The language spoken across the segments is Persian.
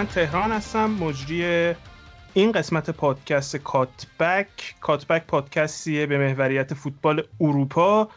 من تهران هستم مجری این قسمت پادکست کاتبک. کاتبک پادکستیه به محوریت فوتبال اروپا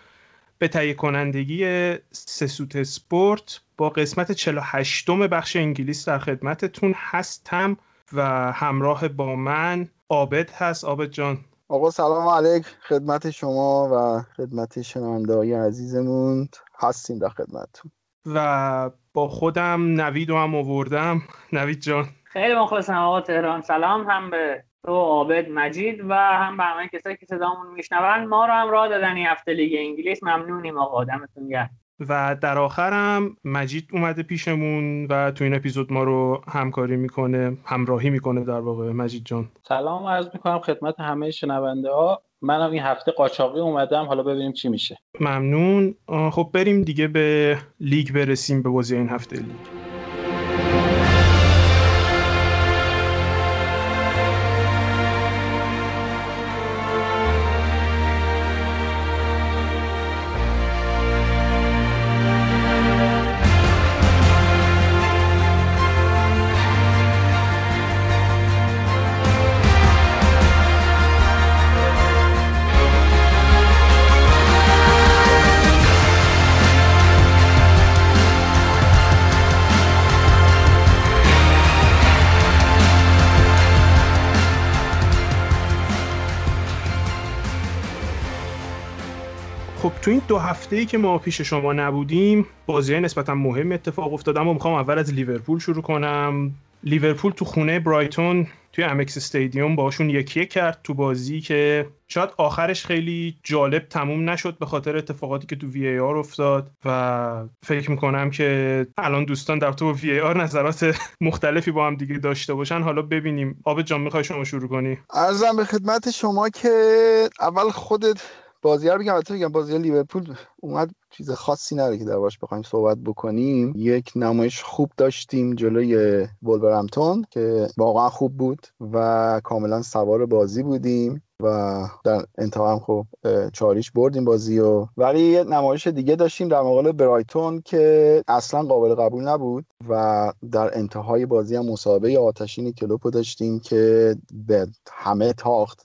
به تهیه کنندگی سسوت سپورت با قسمت 48 بخش انگلیس در خدمتتون هستم و همراه با من عابد هست. عابد جان. آقا سلام علیک. خدمت شما و خدمت شنونده های عزیزمون هستیم در خدمتتون. و با خودم نوید رو هم آوردم. نوید جان. خیلی مخلصم آقا تهران. سلام هم به تو عابد مجید و هم به همه کسایی که صدامون میشنون. ما رو هم راه دادن این هفته لیگ انگلیس. ممنونیم آقا. دمتون گرم. و در آخرم مجید اومده پیشمون و تو این اپیزود ما رو همکاری می‌کنه همراهی می‌کنه در واقع. مجید جان. سلام عرض می‌کنم خدمت همه شنونده ها. منم این هفته قاچاقی اومدم حالا ببینیم چی میشه. ممنون. خب بریم دیگه به لیگ برسیم به بازی این هفته لیگ. این دو هفته ای که ما پیش شما نبودیم بازی نسبتا مهم اتفاق افتاد. اما می‌خوام اول از لیورپول شروع کنم. لیورپول تو خونه برایتون توی امکس استادیوم باشون یکی یک کرد تو بازی که شاید آخرش خیلی جالب تموم نشد به خاطر اتفاقاتی که تو وی ای آر افتاد و فکر می‌کنم که الان دوستان در تو وی ای آر نظرات مختلفی با هم دیگه داشته باشن. حالا ببینیم. آب جان می‌خوای شما شروع کنی؟ ارزم به خدمت شما که اول خودت بازی رو بگم البته بگم بازی لیورپول اومد چیز خاصی نداره که دربارش بخوایم صحبت بکنیم. یک نمایش خوب داشتیم جلوی ولورهمپتون که واقعا خوب بود و کاملا سوار بازی بودیم و در انتها هم خب چاریش بردیم بازی و ولی یه نمایش دیگه داشتیم در مقابل برایتون که اصلا قابل قبول نبود و در انتهای بازی هم مسابقه آتشین کلوپو داشتیم که به همه تاخت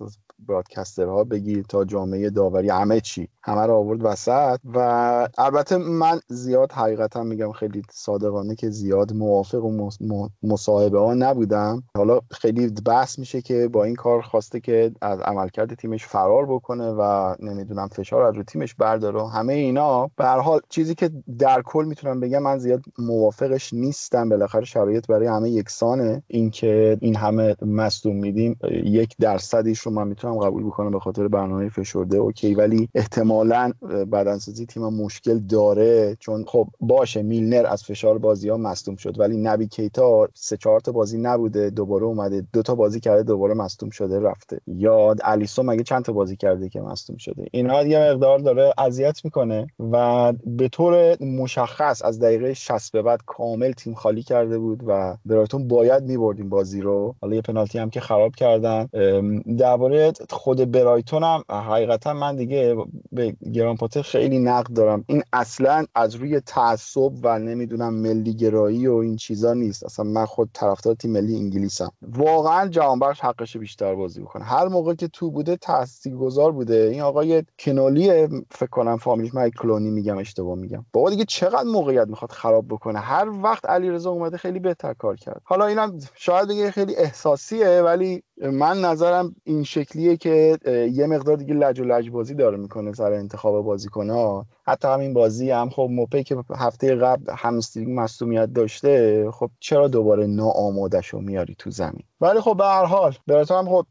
برادکسترها بگیر تا جامعه داوری همه چی همه رو آورد وسط. و البته من زیاد حقیقتا میگم خیلی صادقانه که زیاد موافق و مصاحبه ها نبودم. حالا خیلی بحث میشه که با این کار خواسته که از عملکرد تیمش فرار بکنه و نمی‌دونم فشار از رو تیمش برداره. همه اینا به حال چیزی که در کل می‌تونم بگم من زیاد موافقش نیستم. بالاخره شرایط برای همه یکسانه. اینکه این همه مصدوم میدیم یک درصدیش رو من می‌تونم قبول بکنم به خاطر برنامه فشرده. اوکی ولی احتمالا بدنسازی تیم مشکل داره. چون خب باشه میلنر از فشار بازی ها مصدوم شد ولی نبی کیتا سه چهار تا بازی نبوده دوباره اومده. دو تا بازی کرده دوباره مصدوم شده رفته. یا الیسو مگه چند تا بازی کرده که مصدوم شده؟ اینها یه مقدار داره اذیت می‌کنه و به طور مشخص از دقیقه 60 به بعد کامل تیم خالی کرده بود و برایتون باید میبردیم بازی رو. حالا یه پنالتی هم که خراب کردن. درباره خود برایتون هم حقیقتا من دیگه به گران پاتر خیلی نقد دارم. این اصلا از روی تعصب و نمی‌دونم ملی گرایی و این چیزا نیست. اصلا من خود طرفدار تیم ملی انگلیسم. واقعا جهانبخش حقش بیشتر بازی بکنه هر موقع که تو بوده گذار بوده. این آقای کنولی فکر کنم فامیلیش من کلونی میگم اشتباه میگم. بابا دیگه چقدر موقعیت می‌خواد خراب بکنه؟ هر وقت علیرضا اومده خیلی بهتر کار کرد. حالا اینم شاید بگه خیلی احساسیه ولی من نظرم این شکلیه که یه مقدار دیگه لج و لج بازی داره می‌کنه سر انتخاب بازیکن ها حتی همین بازی هم خب موپی که هفته قبل همسترینگ مصومیت داشته خب چرا دوباره ناآمادش رو میاری تو زمین؟ ولی خب به هر حال براتون هم خب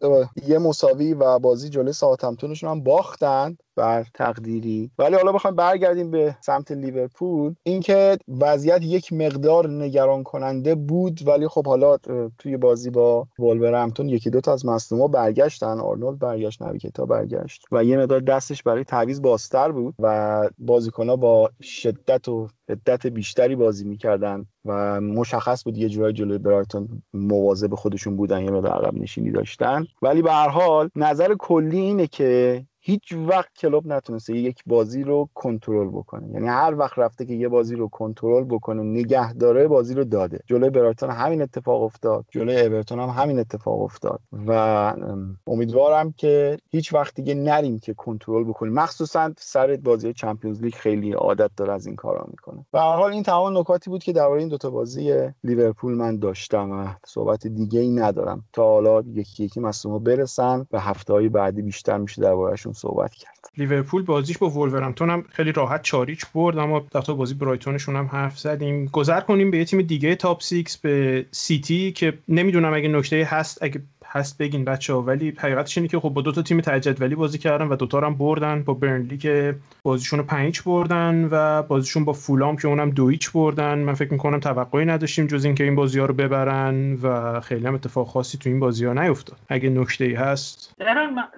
یه مساوی و بازی جلوی ساعتمتونشون هم باختن. بر تقدیری. ولی حالا بخوایم برگردیم به سمت لیورپول. اینکه وضعیت یک مقدار نگران کننده بود ولی خب حالا توی بازی با ولورهمپتون یکی دو تا از مصدوما برگشتن. آرنولد برگشت نویکتا برگشت. و یه مقدار دستش برای تعویض بازتر بود و بازیکنها با شدت و شدت بیشتری بازی می‌کردن و مشخص بود یه جورای جلوی برایتون مواظب خودشون بودن یه مقدار عقب نشینی داشتن. ولی به هر حال نظر کلی اینه که هیچ وقت کلوب نتونسته یک بازی رو کنترل بکنه. یعنی هر وقت رفته که یه بازی رو کنترل بکنه نگه داره بازی رو داده. جلوی برایتون همین اتفاق افتاد. جلوی اورتون هم همین اتفاق افتاد. و امیدوارم که هیچ وقت دیگه نریم که کنترل بکنیم. مخصوصا سر بازی Champions League خیلی عادت داره از این کارا می‌کنه. و هر حال این تمام نکاتی بود که درباره این دوتا بازی لیورپول من داشتم و صحبت دیگه ای ندارم. تا حالا یکی یکی مصوم برسن و هفته های بعدی بیشتر میشه دربارهشون صحبت کرد. لیورپول بازیش با وولورهمپتون هم خیلی راحت چاریچ برد اما در بازی برایتونشون هم حرف زدیم. گذر کنیم به یه تیم دیگه top 6 به سیتی که نمی‌دونم اگه نکته هست اگه هست بگین بچه ها ولی حقیقتش اینه که خب با دو تا تیم ولی بازی کردن و دوتا هم بردن. با برنلی که بازیشون رو پنج بردن و بازیشون با فولام که اونم دو هیچ بردن. من فکر می‌کنم توقعی نداشتیم جز اینکه این بازی ها رو ببرن و خیلی هم اتفاق خاصی تو این بازی ها نیفتاد. اگه نکته ای هست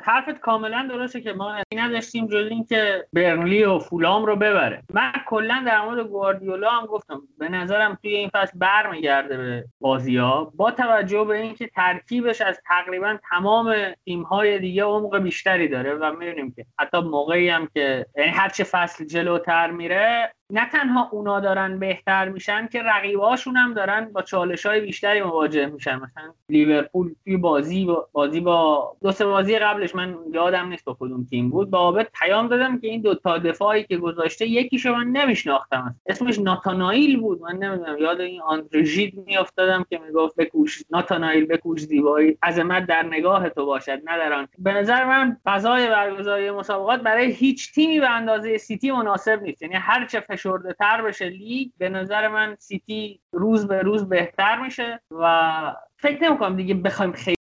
حرفت کاملا درسته که ما نداشتیم جز اینکه برنلی و فولام رو ببره. من کلا در مورد گواردیولا هم گفتم. به نظرم توی این فصل برمیگرده به بازی ها با توجه به اینکه ترکیبش از تقریبا تمام تیم های دیگه عمق بیشتری داره و می‌دونیم که حتی موقعی هم که یعنی هر چه فصل جلوتر میره نه تنها اونا دارن بهتر میشن که رقیباشون هم دارن با چالش های بیشتری مواجه میشن. مثلا لیورپول توی بازی با بازی با دو سه بازی قبلش من یادم نیست با کدوم تیم بود. با عابد پیام دادم که این دو تا دفاعی که گذاشته یکیشو من نمیشناختم. اسمش ناتانائیل بود. من نمی‌دونم یاد این آندرژید میافتادم که می‌گفت بکوش ناتانائیل بکوش زیبایی. عظمت در نگاه تو باشد نه در به نظر من فضای برگزاری مسابقات برای هیچ تیمی به اندازه سیتی مناسب نیست. یعنی هر چه فشرده تر بشه لیگ به نظر من سیتی روز به روز بهتر میشه و فکر نمی‌کنم دیگه بخوایم خیلی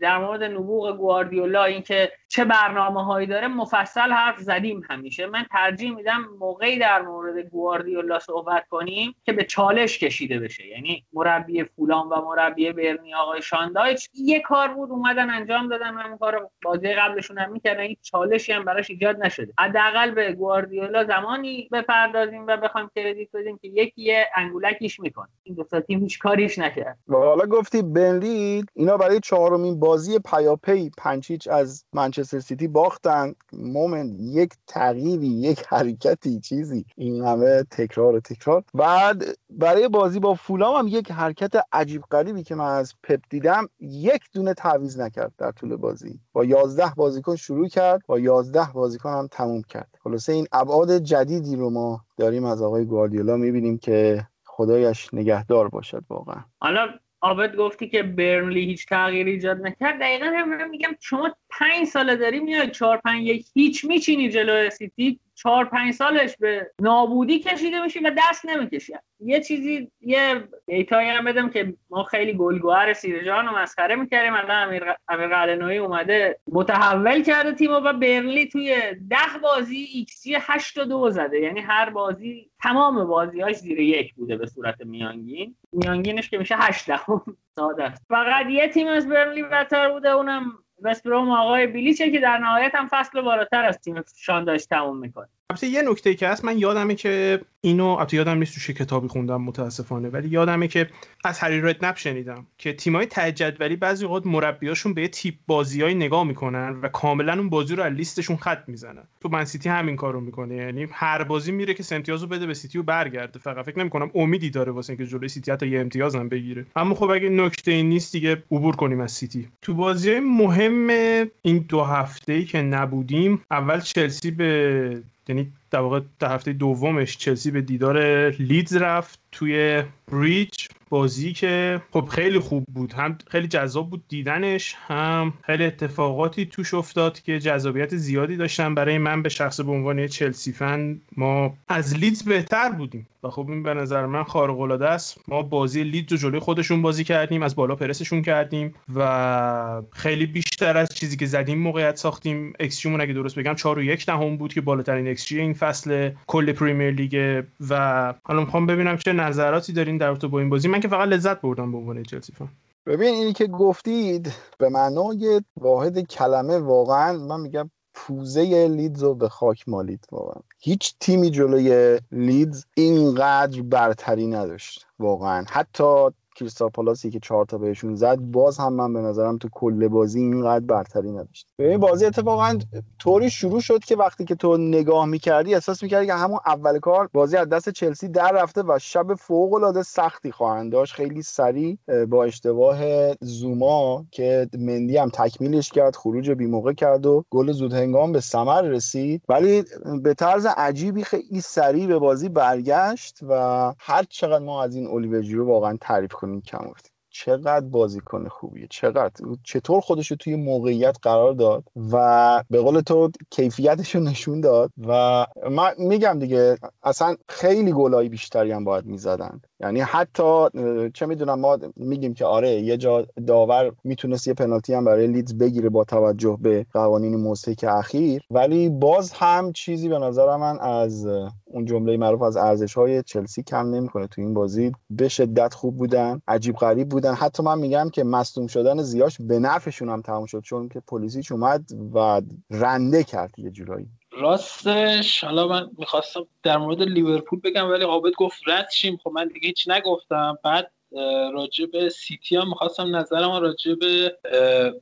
در مورد, نبوغ گواردیولا اینکه چه برنامه هایی داره مفصل حرف زدیم همیشه. من ترجیح میدم موقعی در مورد گواردیولا صحبت کنیم که به چالش کشیده بشه. یعنی مربی فولان و مربی برنی آقای شاندایچ یه کار بود اومدن انجام دادن همون کار بازی قبلشون هم می‌کردن. این چالشی هم براش ایجاد نشده. حداقل به گواردیولا زمانی بپردازیم و بخوایم کردیت بدیم که یکی انگولکیش می‌کنه. این دو تیم هیچ کاریش نکرد. حالا گفتی بنلی اینا برای چهارمین بازی پیاپی پنچیچ از منچستر سیتی باختن. مومنت یک تغییری یک حرکتی چیزی. این همه تکرار و تکرار. بعد برای بازی با فولام هم یک حرکت عجیب غریبی که من از پپ دیدم یک دونه تعویض نکرد در طول بازی. با 11 بازیکن شروع کرد با 11 بازیکن هم تموم کرد. خلاصه این ابعاد جدیدی رو ما داریم از آقای گواردیولا می‌بینیم که خدایش نگهدار باشد واقعا. حالا آبد گفتی که برنلی هیچ تغییری ایجاد نکرد. دقیقا هم میگم شما پنج ساله داری میای چهار پنج یک هیچ میچینی جلوی سیتی. چهار پنج سالش به نابودی کشیده میشی و دست نمی‌کشی. یه چیزی یه data یی هم بدم که ما خیلی گلگوهر سیرجان رو مسخره می‌کردیم. الان امیر, امیر قلنوی اومده متحول کرده تیم و برنلی توی ده بازی ایکسی هشت و دو زده. یعنی هر بازی تمام بازیهاش زیر یک بوده به صورت میانگین. میانگینش که میشه هشت ساده است. فقط یه تیم از برنلی بهتر بوده اونم وستبروم آقای بیلیچه که در نهایت هم فصل بالاتر از تیم شان داشت تموم می‌کنه. البته یه نکته که هست من یادمه که اینو البته یادم نیست چه کتابی خوندم متاسفانه ولی یادمه که از هری ردنپ شنیدم که تیمای ته جدولی بعضی وقت مربیاشون به تیپ بازیای نگاه می‌کنن و کاملا اون بازی رو از لیستشون خط می‌زنن. تو من سیتی همین کارو می‌کنه یعنی هر بازی میره که سنتیازو بده به سیتی و برگرده. فقط فکر نمی‌کنم امیدی داره واسه اینکه جلوی سیتی حتی یه امتیاز هم بگیره. اما خب اگه نکته این نیست دیگه عبور کنیم از سیتی. تو بازی مهم این دو هفته ای که نبودیم اول چلسی به یعنی در واقع در هفته دومش چلسی به دیدار لیدز رفت توی بریج. بازی که خب خیلی خوب بود. هم خیلی جذاب بود دیدنش هم خیلی اتفاقاتی توش افتاد که جذابیت زیادی داشتن. برای من به شخص به عنوان Chelsea fan ما از لیدز بهتر بودیم. و خب این به نظر من خارق العاده است. ما بازی لیدز رو جلوی خودشون بازی کردیم از بالا پرسشون کردیم و خیلی بیشتر از چیزی که زدیم موقعیت ساختیم. ایکس اگه درست بگم 4 و 1 دهم بود که بالاترین ایکس این فصل کل پریمیر لیگ. و حالا می‌خوام ببینم چه نظراتی دارین در رابطه با این بازی. من که فقط لذت بردم به عنوان چلسی فان. ببین اینی که گفتید به معنای واحد کلمه واقعا من میگم پوزه لیدز رو به خاک مالید واقعا. هیچ تیمی جلوی لیدز اینقدر برتری نداشت واقعا. حتی کریستال پالاسی که چهار تا بهشون زد باز هم من به نظرم تو کل بازی اینقدر برتری نداشت. این بازی اتفاقا طوری شروع شد که وقتی که تو نگاه می‌کردی احساس می‌کردی که همون اول کار بازی از دست چلسی در رفته و شب فوق العاده سختی خواهند داشت. خیلی سریع با اشتباه زوما که مندی هم تکمیلش کرد خروج بی موقع کرد و گل زود هنگام به ثمر رسید. ولی به طرز عجیبی خیلی سریع به بازی برگشت و هر چقدر ما از این الیور جیرو واقعا تعریف کنیم کم چقدر بازیکن خوبیه. چقدر. چطور خودش رو توی موقعیت قرار داد و به قول تو کیفیتش رو نشون داد و من میگم دیگه اصلا خیلی گلایی بیشتری هم باید می‌زدن. یعنی حتی چه می‌دونم ما میگیم که آره یه جا داور می‌تونست یه پنالتی هم برای لیدز بگیره با توجه به قوانین موسیک اخیر. ولی باز هم چیزی به نظر من از اون جمله معروف از ارزش های چلسی کم نمی‌کنه تو این بازی. به شدت خوب بودن عجیب غریب بودن. حتی من میگم که مصدوم شدن زیاش به نفعشون هم تموم شد چون که پلیسیچ اومد و رنده کرد یه جورایی. راستش حالا من می‌خواستم در مورد لیورپول بگم ولی عابد گفت رد شیم. خب من دیگه هیچ نگفتم. بعد راجع به سیتی هم می‌خواستم نظرم راجع به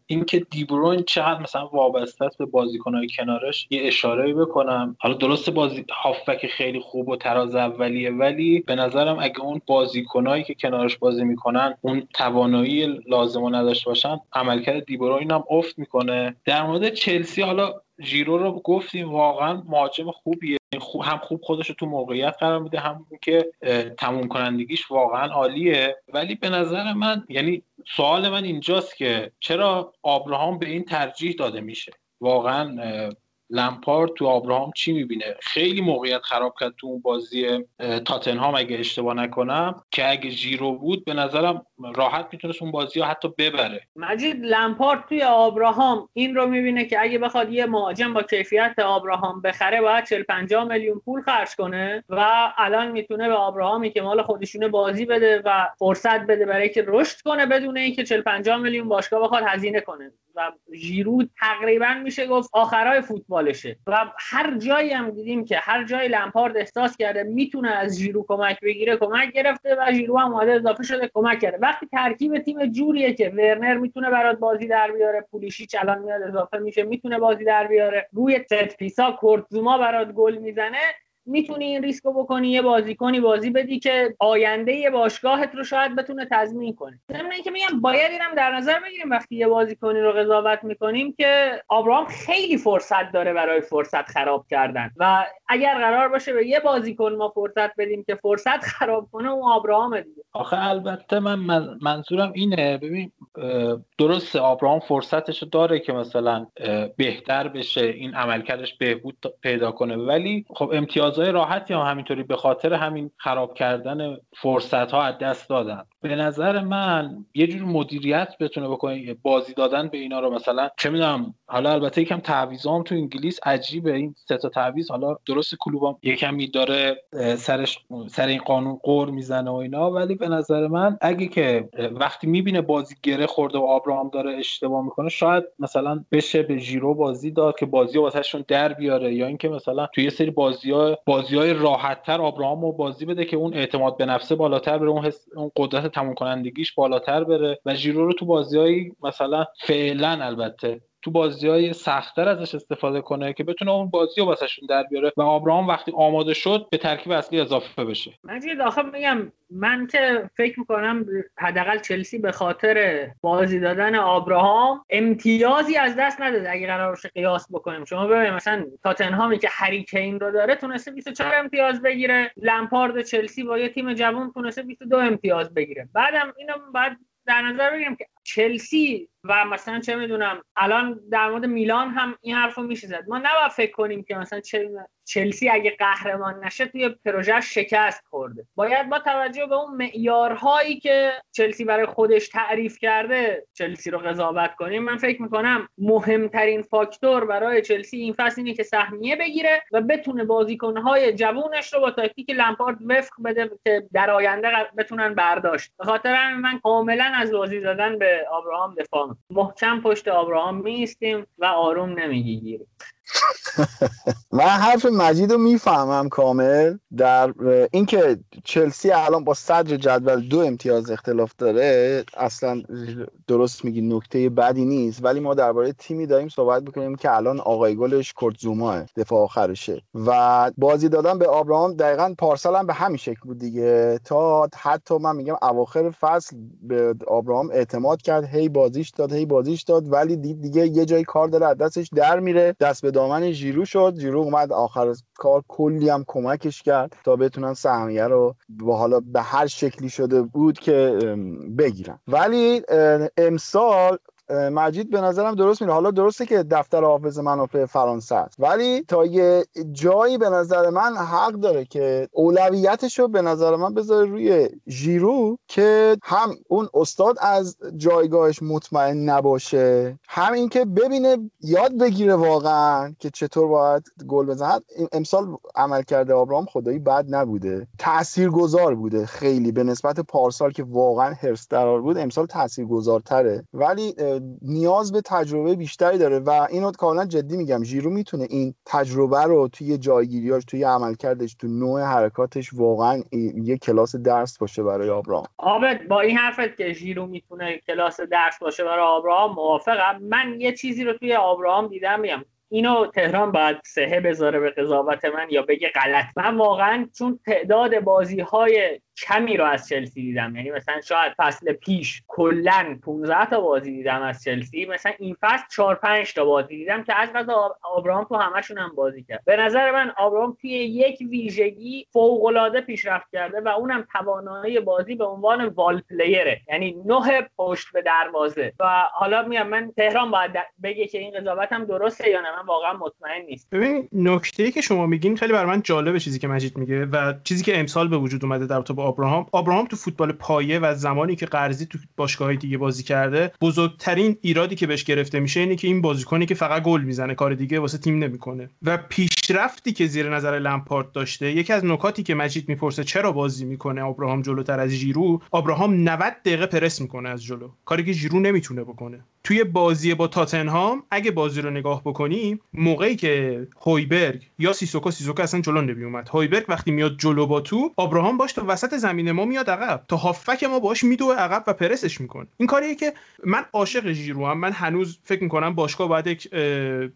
اینکه دیبروین چقدر مثلا وابسته است به بازیکنهای کنارش یه اشاره بکنم. حالا درست بازی هافبک خیلی خوب و تراز اولیه ولی به نظرم اگه اون بازیکنهایی که کنارش بازی می‌کنن اون توانایی لازم رو نداشته باشن عملکرد دیبروین هم افت می‌کنه. در مورد چلسی حالا ژیرو رو گفتیم واقعا مهاجم خوبیه. هم خوب خودش رو تو موقعیت قرار میده هم که تموم کنندگیش واقعا عالیه. ولی به نظر من یعنی سوال من اینجاست که چرا آبراهام به این ترجیح داده میشه؟ واقعا لمپارد تو آبراهام چی می‌بینه؟ خیلی موقعیت خراب کرد تو اون بازی تاتنهام اگه اشتباه نکنم که اگه جیرو بود به نظرم راحت می‌تونست اون بازی ها حتی ببره. مجید لمپارد توی آبراهام این رو می‌بینه که اگه بخواد یه مهاجم با کیفیت آبراهام بخره باید 40 50 میلیون پول خرج کنه و الان می‌تونه به آبراهامی که مال خودشونه بازی بده و فرصت بده برای که رشد کنه بدون اینکه 40 50 میلیون باشگاه بخواد هزینه کنه. و ژیرو تقریبا میشه گفت آخرای فوتبالشه. و هر جایی هم دیدیم که هر جای لمپارد احساس کرده می‌تونه از ژیرو کمک بگیره کمک گرفته و ژیرو هم اومده اضافه شده کمک کرده. وقتی ترکیب تیم جوریه که ورنر می‌تونه برات بازی در بیاره پولیشیچ الان میاد اضافه میشه می‌تونه بازی در بیاره. روی ست پیسا کورتزوما برات گل می‌زنه. می‌تونی این ریسکو بکنی یه بازیکنی بازی بدی که آینده یه باشگاهت رو شاید بتونه تضمین کنه. ضمن اینکه میگم باید اینم در نظر بگیریم وقتی یه بازیکنی رو قضاوت می‌کنیم که آبراهام خیلی فرصت داره برای فرصت خراب کردن. و اگر قرار باشه به یه بازیکن ما فرصت بدیم که فرصت خراب کنه اون آبراهام دیگه. آخه البته من منظورم اینه ببین درسته آبراهام فرصتش داره که مثلا بهتر بشه این عملکردش بهبود پیدا کنه. ولی خب امتیازهای راحتی هم همینطوری به خاطر همین خراب کردن فرصت ها از دست دادن. به نظر من یه جور مدیریت بتونه بکنه بازی دادن به اینا رو مثلا چه می‌دونم حالا البته یکم تعویضام تو انگلیس عجیبه. این سه تا تعویض حالا درست کلوبام یکم داره سرش سر این قانون قور می‌زنه و اینا ولی به نظر من اگه که وقتی می‌بینه بازی گره خورده و آبراهام داره اشتباه می‌کنه شاید مثلا بشه به ژیرو بازی داد که بازی واسهشون در بیاره یا اینکه مثلا توی یه سری بازی ها بازی های راحت تر آبراهام بازی بده که اون اعتماد به نفسه بالاتر بره اون, اون قدرت تموم کنندگیش بالاتر بره. و ژیرو رو تو بازیهایی مثلا فعلا البته تو بازی های سختتر ازش استفاده کنه که بتونه اون بازی رو واسهشون در بیاره و آبراهام وقتی آماده شد به ترکیب اصلی اضافه بشه. مجید آخه میگم من که فکر می‌کنم حداقل چلسی به خاطر بازی دادن آبراهام امتیازی از دست نداده اگه قرار باشه قیاس بکنیم. شما ببینید مثلا تاتنهامی که هری کین رو داره تونسته 24 امتیاز بگیره. لمپارد چلسی با یه تیم جوان تونسته 22 امتیاز بگیره. بعدم اینو بعد در نظر بگیریم که چلسی و مثلا چه می‌دونم الان در مورد میلان هم این حرف رو میشه زد. ما نباید فکر کنیم که مثلا چلسی اگه قهرمان نشه توی پروژه شکست خورده. باید با توجه به اون معیارهایی که چلسی برای خودش تعریف کرده چلسی رو قضاوت کنیم. من فکر می‌کنم مهمترین فاکتور برای چلسی این فصل اینه که سهمیه بگیره و بتونه بازیکنهای جوونش رو با تاکتیک لمپارد وفق بده که در آینده بتونن برداشت. به خاطر من کاملا از بازی دادن به آبراهام دفاع محکم پشت آبراهام میستیم و آروم نمی‌گیریم. من حرف مجید رو می‌فهمم کامل. در اینکه چلسی الان با صدر جدول دو امتیاز اختلاف داره اصلا درست میگی نکته بدی نیست. ولی ما درباره تیمی داریم صحبت می‌کنیم که الان آقای گلش زوما دفاع آخرشه. و بازی دادن به آبراهام دقیقا پارسال هم به همین شکل بود دیگه. تا حتی من میگم اواخر فصل به آبراهام اعتماد کرد هی بازیش داد هی بازیش داد. ولی دید دیگه یه جای کار داره دستش در میره دست به دامن ژیرو شد ژیرو اومد آخر کار کلی هم کمکش کرد تا بتونن سهمیه رو با حالا به هر شکلی شده بود که بگیرن. ولی امسال مجید به نظرم درست میره. حالا درسته که دفتر حافظ منافع فرانسه است. ولی تا یه جایی به نظر من حق داره که اولویتش رو به نظر من بذاره روی ژیرو که هم اون استاد از جایگاهش مطمئن نباشه هم اینکه ببینه یاد بگیره واقعا که چطور باید گل بزنه امسال عمل کرده آبرام خدایی بد نبوده. تاثیرگذار بوده خیلی به نسبت پارسال که واقعا هرس درار بود امسال تاثیرگذارتره ولی نیاز به تجربه بیشتری داره و اینو کاملا جدی میگم. ژیرو می‌تونه این تجربه رو توی جایگیریاش توی عملکردش تو نوع حرکاتش واقعا یه کلاس درس باشه برای آبراهام آبد با این حرفت که ژیرو می‌تونه کلاس درس باشه برای آبراهام موافقم. من یه چیزی رو توی آبراهام دیدم میگم اینو تهران باید سهه بذاره به قضاوت من یا بگه غلط. من واقعا چون تعداد بازی های کمی رو از چلسی دیدم. یعنی مثلا شاید فصل پیش کلا 15 تا بازی دیدم از چلسی. مثلا این فصل 4 5 تا بازی دیدم که از قضا آبراهام تو همشون هم بازی کرد. به نظر من آبراهام توی یک ویژگی فوق العاده پیشرفت کرده و اونم توانایی بازی به عنوان وال پلیره یعنی نه پشت به دروازه. و حالا میگم من تهران باید بگه که این قضاوت هم درسته یا نه. من واقعا مطمئن نیست ببین نکته که شما میگین خیلی برای من جالبه چیزی که مجید میگه و چیزی که امسال به وجود اومده در تو آبراهام آبراهام تو فوتبال پایه و زمانی که قرضی تو باشگاه دیگه بازی کرده بزرگترین ایرادی که بهش گرفته میشه اینه که این بازیکنی که فقط گل می‌زنه کار دیگه واسه تیم نمی‌کنه. و پیشرفتی که زیر نظر لمپارد داشته یکی از نکاتی که مجید می‌پرسه چرا بازی می‌کنه آبراهام جلوتر از ژیرو آبراهام 90 دقیقه پرس می‌کنه از جلو. کاری که ژیرو نمی‌تونه بکنه. توی بازی با تاتنهام اگه بازی رو نگاه بکنیم موقعی که هویبرگ یا سیسوکو سیسوکو اصلا جلو نمی اومد هویبرگ وقتی میاد جلو با تو آبراهام باش تا وسط زمین ما میاد عقب. تا هافک ما باش میدوه عقب و پرسش می‌کنه. این کاریه که من عاشق ژیرو هم من هنوز فکر می‌کنم باشگاه باید یک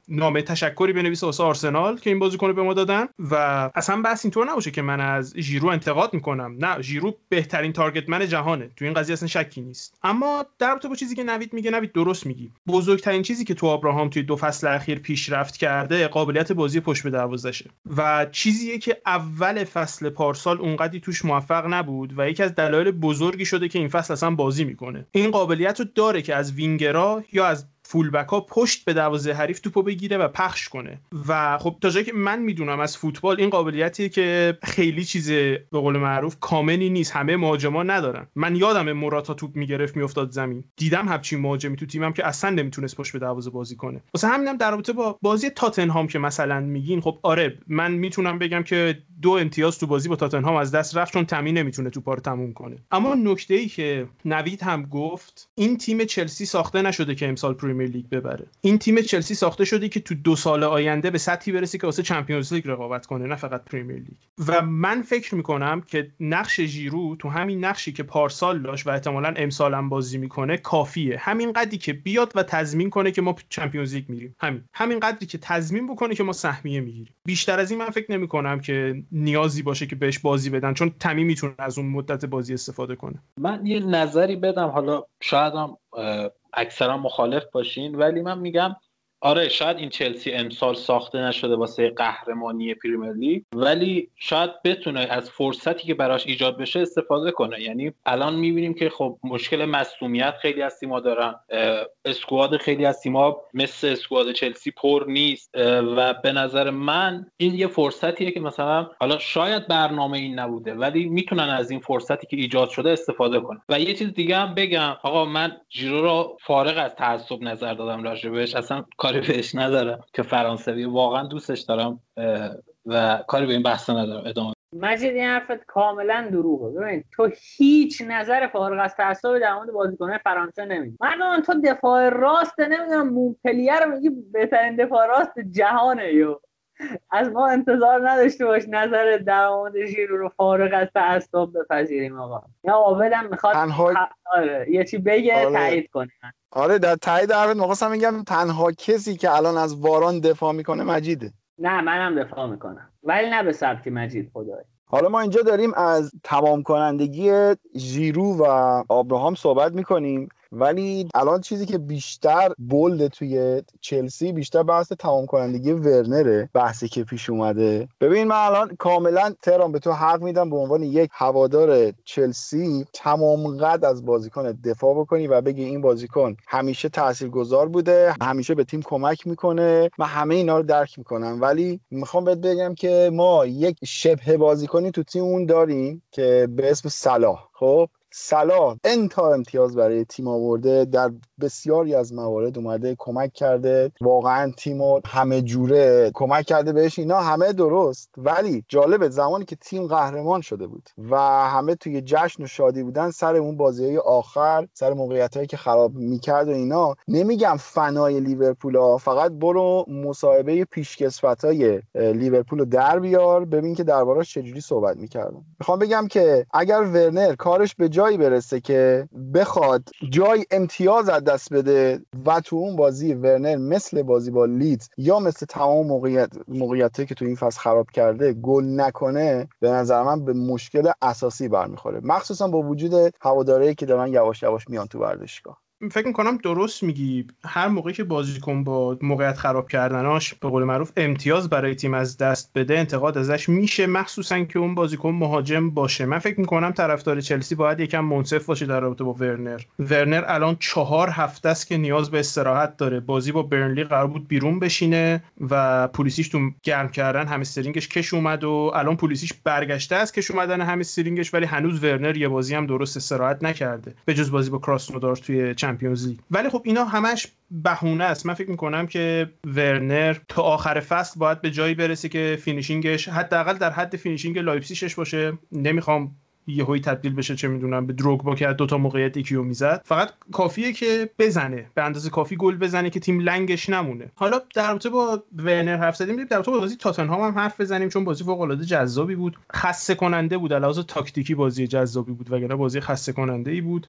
نامه تشکری بنویسه واسه آرسنال که این بازیکن به ما دادن و اصلا بس اینطور نباشه که من از ژیرو انتقاد می‌کنم. نه ژیرو بهترین تارگت من جهانه. تو این قضیه اصلا شکی نیست. اما در رابطه با چیزی که نوید میگه نوید درست میگی. بزرگترین چیزی که تو ابراهام توی دو فصل اخیر پیشرفت کرده قابلیت بازی پشت به دروازشه. و چیزیه که اول فصل پارسال اونقدی توش موفق نبود و یکی از دلایل بزرگی شده که این فصل اصلا بازی می‌کنه. این قابلیت رو داره که از وینگرا یا از فولبک ها پشت به دروازه حریف توپو بگیره و پخش کنه. و خب تا جایی که من می‌دونم از فوتبال این قابلیتی که خیلی چیز به قول معروف کاملی نیست. همه مهاجما ندارن. من یادم موراتا توپ می‌گرفت میافتاد زمین. دیدم همچین مهاجمی تو تیمم که اصلا نمی‌تونست پشت به دروازه بازی کنه. واسه همینم در رابطه با بازی تاتنهام که مثلا میگین خب آره من می‌تونم بگم که دو امتیاز تو بازی با تاتنهام از دست رفت چون تیم نمی‌تونه توپا رو تموم کنه. اما نکته ای که نوید هم گفت این تیم چلسی ساخته نشده که امسال پریمیر لیگ ببره. این تیم چلسی ساخته شده که تو دو سال آینده به سطحی برسه که واسه Champions League رقابت کنه نه فقط پریمیر لیگ. و من فکر می‌کنم که نقش ژیرو تو همین نقشی که پارسال داشت و احتمالا امسال هم بازی می‌کنه کافیه. همین قدری که بیاد و تضمین کنه که ما چمپیونز لیگ میریم. همین. همین قدری که تضمین بکنه که ما سهمیه می‌گیریم. بیشتر از این من فکر نمی‌کنم که نیازی باشه که بهش بازی بدن چون تمی می‌تونه از اون مدت بازی استفاده کنه. من یه نظری بدم حالا شاید هم اکثرا مخالف باشین. ولی من میگم آره شاید این چلسی امسال ساخته نشده واسه قهرمانی پریمیر لیگ ولی شاید بتونه از فرصتی که براش ایجاد بشه استفاده کنه. یعنی الان می‌بینیم که خب مشکل مصومیت خیلی از تیم‌ها دارن. اسکواد خیلی از تیم‌ها مثل اسکواد چلسی پر نیست. و به نظر من این یه فرصتیه که مثلا حالا شاید برنامه این نبوده ولی می‌تونن از این فرصتی که ایجاد شده استفاده کنن. و یه چیز دیگه هم بگم. آقا من جیرو رو فارغ از تعصب نظر دادم راجبش اصلا کاری بهش ندارم که فرانسوی. واقعا دوستش دارم و کاری به این بحث ندارم ادامه مجید این حرفت کاملا دروغه. ببین تو هیچ نظر فارغ از تعصب در مورد بازیکنان فرانسه نمیدی من تو دفاع راست نمی‌دونم مونپلیه رو میگی بهترین دفاع راست جهانه یو از ما انتظار نداشته باش نظر در مورد ژیرو رو فارغ از تعصب بپذیریم آقا. یا عابدم می‌خواد تنها... آره. یه چی بگه آره. تایید کنه. آره در تایید حرفت می‌خواستم میگم تنها کسی که الان از واران دفاع می‌کنه مجیده. نه منم دفاع می‌کنم. ولی نه به سبک مجید خدای. حالا ما اینجا داریم از تمام کنندگی ژیرو و آبراهام صحبت می‌کنیم. ولی الان چیزی که بیشتر بولد توی چلسی بیشتر بحث تمام کنندگی ورنره بحثی که پیش اومده. ببین من الان کاملا تهران به تو حق میدم به عنوان یک هوادار چلسی تمام قد از بازیکن دفاع بکنی و بگی این بازیکن همیشه تاثیرگذار بوده همیشه به تیم کمک می‌کنه. من همه اینا رو درک می‌کنم. ولی می‌خوام بهت بگم که ما یک شبه بازیکنی تو تیم اون داریم که به اسم صلاح. خب؟ صلاح انتا امتیاز برای تیم آورده در بسیاری از موارد اومده کمک کرده. واقعا تیم همه جوره کمک کرده بهش. اینا همه درست ولی جالبه زمانی که تیم قهرمان شده بود و همه توی جشن و شادی بودن سر اون بازی آخر سر موقعیت هایی که خراب می‌کرد و اینا. نمیگم فنای لیورپول ها فقط برو مصاحبه پیشکسوت های لیورپول رو در بیار ببین که دربارش چجوری صحبت می‌کردن. می‌خوام بگم که اگر ورنر کارش به جایی برسه که بخواد جای امتیاز از دست بده و تو اون بازی ورنر مثل بازی با لیدز یا مثل تمام موقعیت موقعیتی که تو این فصل خراب کرده گل نکنه به نظر من به مشکل اساسی برمیخوره. مخصوصا با وجود هوادارایی که دارن یواش یواش میان تو ورزشگاه. فکر می‌کنم درست میگی. هر موقعی که بازیکن با موقعیت خراب کردناش به قول معروف امتیاز برای تیم از دست بده انتقاد ازش میشه. مخصوصا که اون بازیکن مهاجم باشه. من فکر می‌کنم طرفدار چلسی باید یکم منصف باشه در رابطه با ورنر. ورنر الان چهار هفته است که نیاز به استراحت داره. بازی با برنلی قرار بود بیرون بشینه و پولیسیچ تو گرم کردن همسترینگش کش اومد و الان پولیسیچ برگشته است کش اومدن همسترینگش ولی هنوز ورنر یه بازی هم درست استراحت نکرده. به جز بازی با کراسنودار توی Champions League ولی خب اینا همش بهونه است. من فکر می‌کنم که ورنر تا آخر فصل باید به جایی برسه که finishing ش حداقل در حد finishing لایپزیگش باشه. نمی‌خوام یهویی تبدیل بشه چه می‌دونم به دروگبا که دو تا موقعیت یکیو می‌زد. فقط کافیه که بزنه به اندازه کافی گل بزنه که تیم لنگش نمونه. حالا در رابطه با ورنر حرف زدیم در رابطه با بازی تاتنهام هم حرف بزنیم چون بازی فوق العاده جذابی بود. خسته کننده بود علاوه تاکتیکی بازی جذابی بود وگرنه بازی خسته کننده ای بود.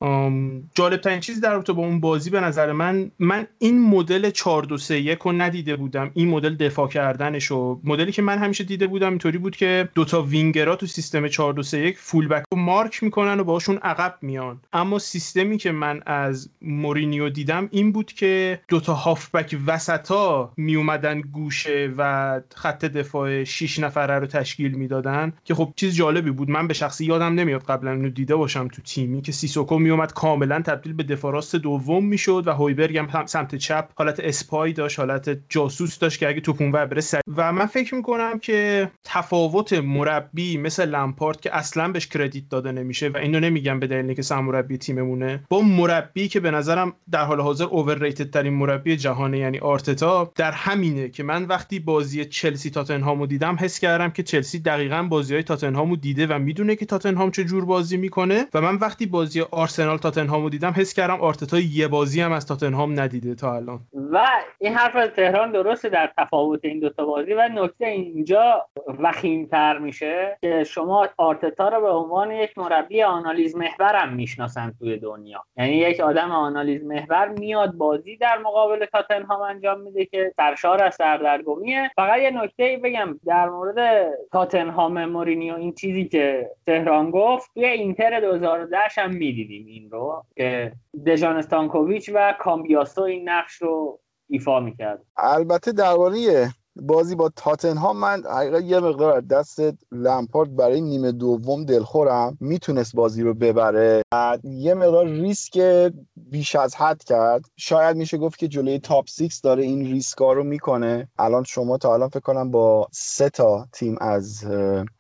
جالب ترین چیز در رابطه با اون بازی به نظر من من این مدل 4 2 3 1 رو ندیده بودم. این مدل دفاع کردنش و مدلی که من همیشه دیده بودم اینطوری بود که دوتا وینگرها تو سیستم 4 2 3 1 full mark می‌کنن و باهاشون عقب میان. اما سیستمی که من از مورینیو دیدم این بود که دوتا هافبک وسطا میومدن گوشه و خط دفاع 6 نفره رو تشکیل می‌دادن که خب چیز جالبی بود. من به شخصی یادم نمیاد قبلا اینو دیده باشم تو تیمی که سیسوکو میومد کاملا تبدیل به دفاع راست دوم می‌شد و هویبرگ هم سمت چپ حالت spy داشت حالت جاسوس داشت که اگه توپ اونور بره و من فکر می‌کنم که تفاوت مربی مثل لمپارت که اصلا بهش کردیت داده نمیشه و اینو نمیگم به دلیل که سرمربی تیممونه. با مربی که به نظرم در حال حاضر اوورریتد ترین مربی جهانه یعنی آرتتا در همینه که من وقتی بازی چلسی تاتنهامو دیدم حس کردم که چلسی دقیقا بازی های تاتنهامو دیده و می‌دونه که تاتنهام چه جور بازی می‌کنه و من وقتی بازی آرسنال تاتنهامو دیدم حس کردم آرتتا یه بازی هم از تاتنهام ندیده تا الان. و این حرف تهران درسته در تفاوت این دوتا بازی و نکته اینجا وخیمتر میشه که شما آرتتا رو به عنوان یک مربی آنالیز محورم می‌شناسن توی دنیا. یعنی یک آدم آنالیز محور میاد بازی در مقابل تاتنهام انجام میده که سرشار از سردرگمیه. فقط یه نکته بگم در مورد تاتنهام مورینیو این چیزی که تهران گفت توی اینتر 2010 هم می‌دیدیم این رو که دژان استانکوویچ و کامبیاسو این نقش رو ایفا می‌کرد. البته درباره بازی با تاتنهام من حقیقت یه مقدار از دست لمپارد برای نیمه دوم دلخورم. می‌تونست بازی رو ببره. یه مقدار ریسک بیش از حد کرد. شاید میشه گفت که جلوی تاپ 6 داره این ریسکا رو می‌کنه. الان شما تا الان فکر کنم با سه تا تیم از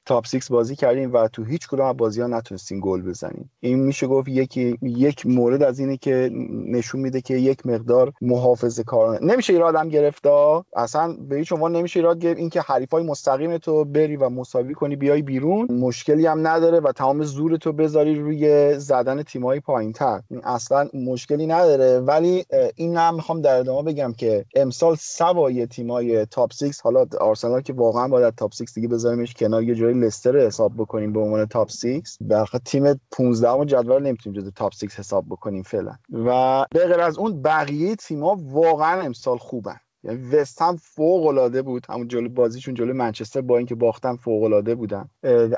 تاپ 6 بازی کردیم و تو هیچ کدوم از بازی ها نتونستیم گل بزنیم. این میشه گفت یکی یک مورد از اینه که نشون میده که یک مقدار محافظه کارانه نمیشه ایرادم گرفتا اصلا به هیچ عنوان نمیشه ایراد گرفت اینکه حریفای مستقیم تو بری و مساوی کنی بیای بیرون. مشکلی هم نداره و تمام زور تو بذاری روی زدن تیمای پایینتر. اصلا مشکلی نداره. ولی این هم می‌خوام در ادامه بگم که امسال سوای تیمای top 6 حالا آرسنال که واقعا باید top 6 دیگه بذاریمش کنار یه جای لستر حساب بکنیم به عنوان top 6 برخلاف تیم 15 ام جدول نمی‌تونیم جز top 6 حساب بکنیم فعلا. و به غیر از اون بقیه تیم‌ها واقعا امسال خوبن. یعنی وست هم فوق العاده بود. همون جلو بازیشون جلو منچستر با اینکه باختن فوق العاده بودن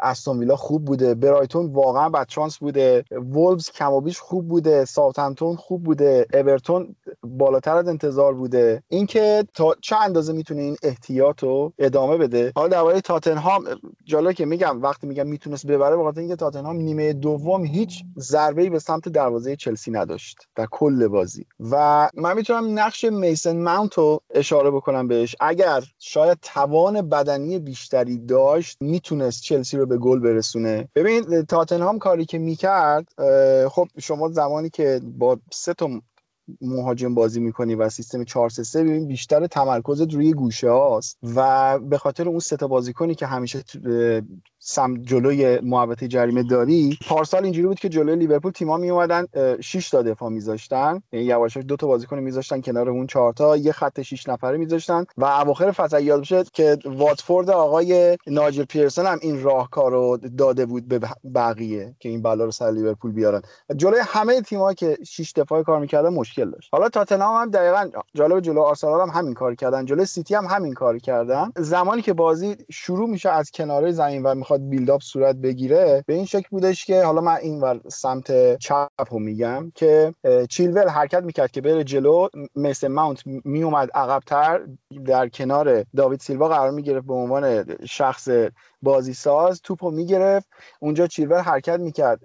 استون ویلا خوب بوده. برایتون واقعا بد چانس بوده. وولفز کمابیش خوب بوده. ساوثهمپتون خوب بوده. اورتون بالاتر از انتظار بوده. اینکه تا چه اندازه می‌تونه این احتیاط رو ادامه بده؟ حالا درباره تاتنهام جالب که میگم وقتی میگم می‌تونست ببره بخاطر اینکه تاتنهام نیمه دوم هیچ ضربه‌ای به سمت دروازه چلسی نداشت. در کل بازی. و من می‌تونم نقش میسن ماونت رو اشاره بکنم بهش. اگر شاید توان بدنی بیشتری داشت می‌تونست چلسی رو به گل برسونه. ببین تاتنهام کاری که می‌کرد خب شما زمانی که با سه تا مهاجم بازی می‌کنی و سیستم 4 3 ببین بیشتر تمرکزت روی گوشه هاست. و به خاطر اون سه تا بازیکنی که همیشه سم جلوی محوطه جریمه داری. پارسال اینجوری بود که جلوی لیورپول تیم‌ها می اومدن 6 تا دفاع میذاشتن. یعنی یواشاش دو تا بازیکن میذاشتن کنار اون 4 تا یه خط 6 نفره میذاشتن و اواخر فصل یاد بشه که واتفورد آقای ناجر پیرسون هم این راهکار رو داده بود به بقیه که این بلا رو سر لیورپول بیارن. جلوی همه تیم‌ها که 6 دفاع کار می‌کردن مشکل داشت. حالا تاتنهام هم دقیقاً جالب جلو آرسنال هم همین کار کردن جلوی سیتی هم همین کار کردن. زمانی که بازی شروع میشه از کناره زمین و می‌خواد بیلداپ صورت بگیره به این شکل بودش که حالا من این ور سمت چپ رو میگم که چیلول حرکت می‌کرد که بره جلو مثل ماونت میومد عقبتر در کنار داوید سیلوا قرار می‌گرفت به عنوان شخص بازی ساز توپو می‌گرفت. اونجا چیلول حرکت می‌کرد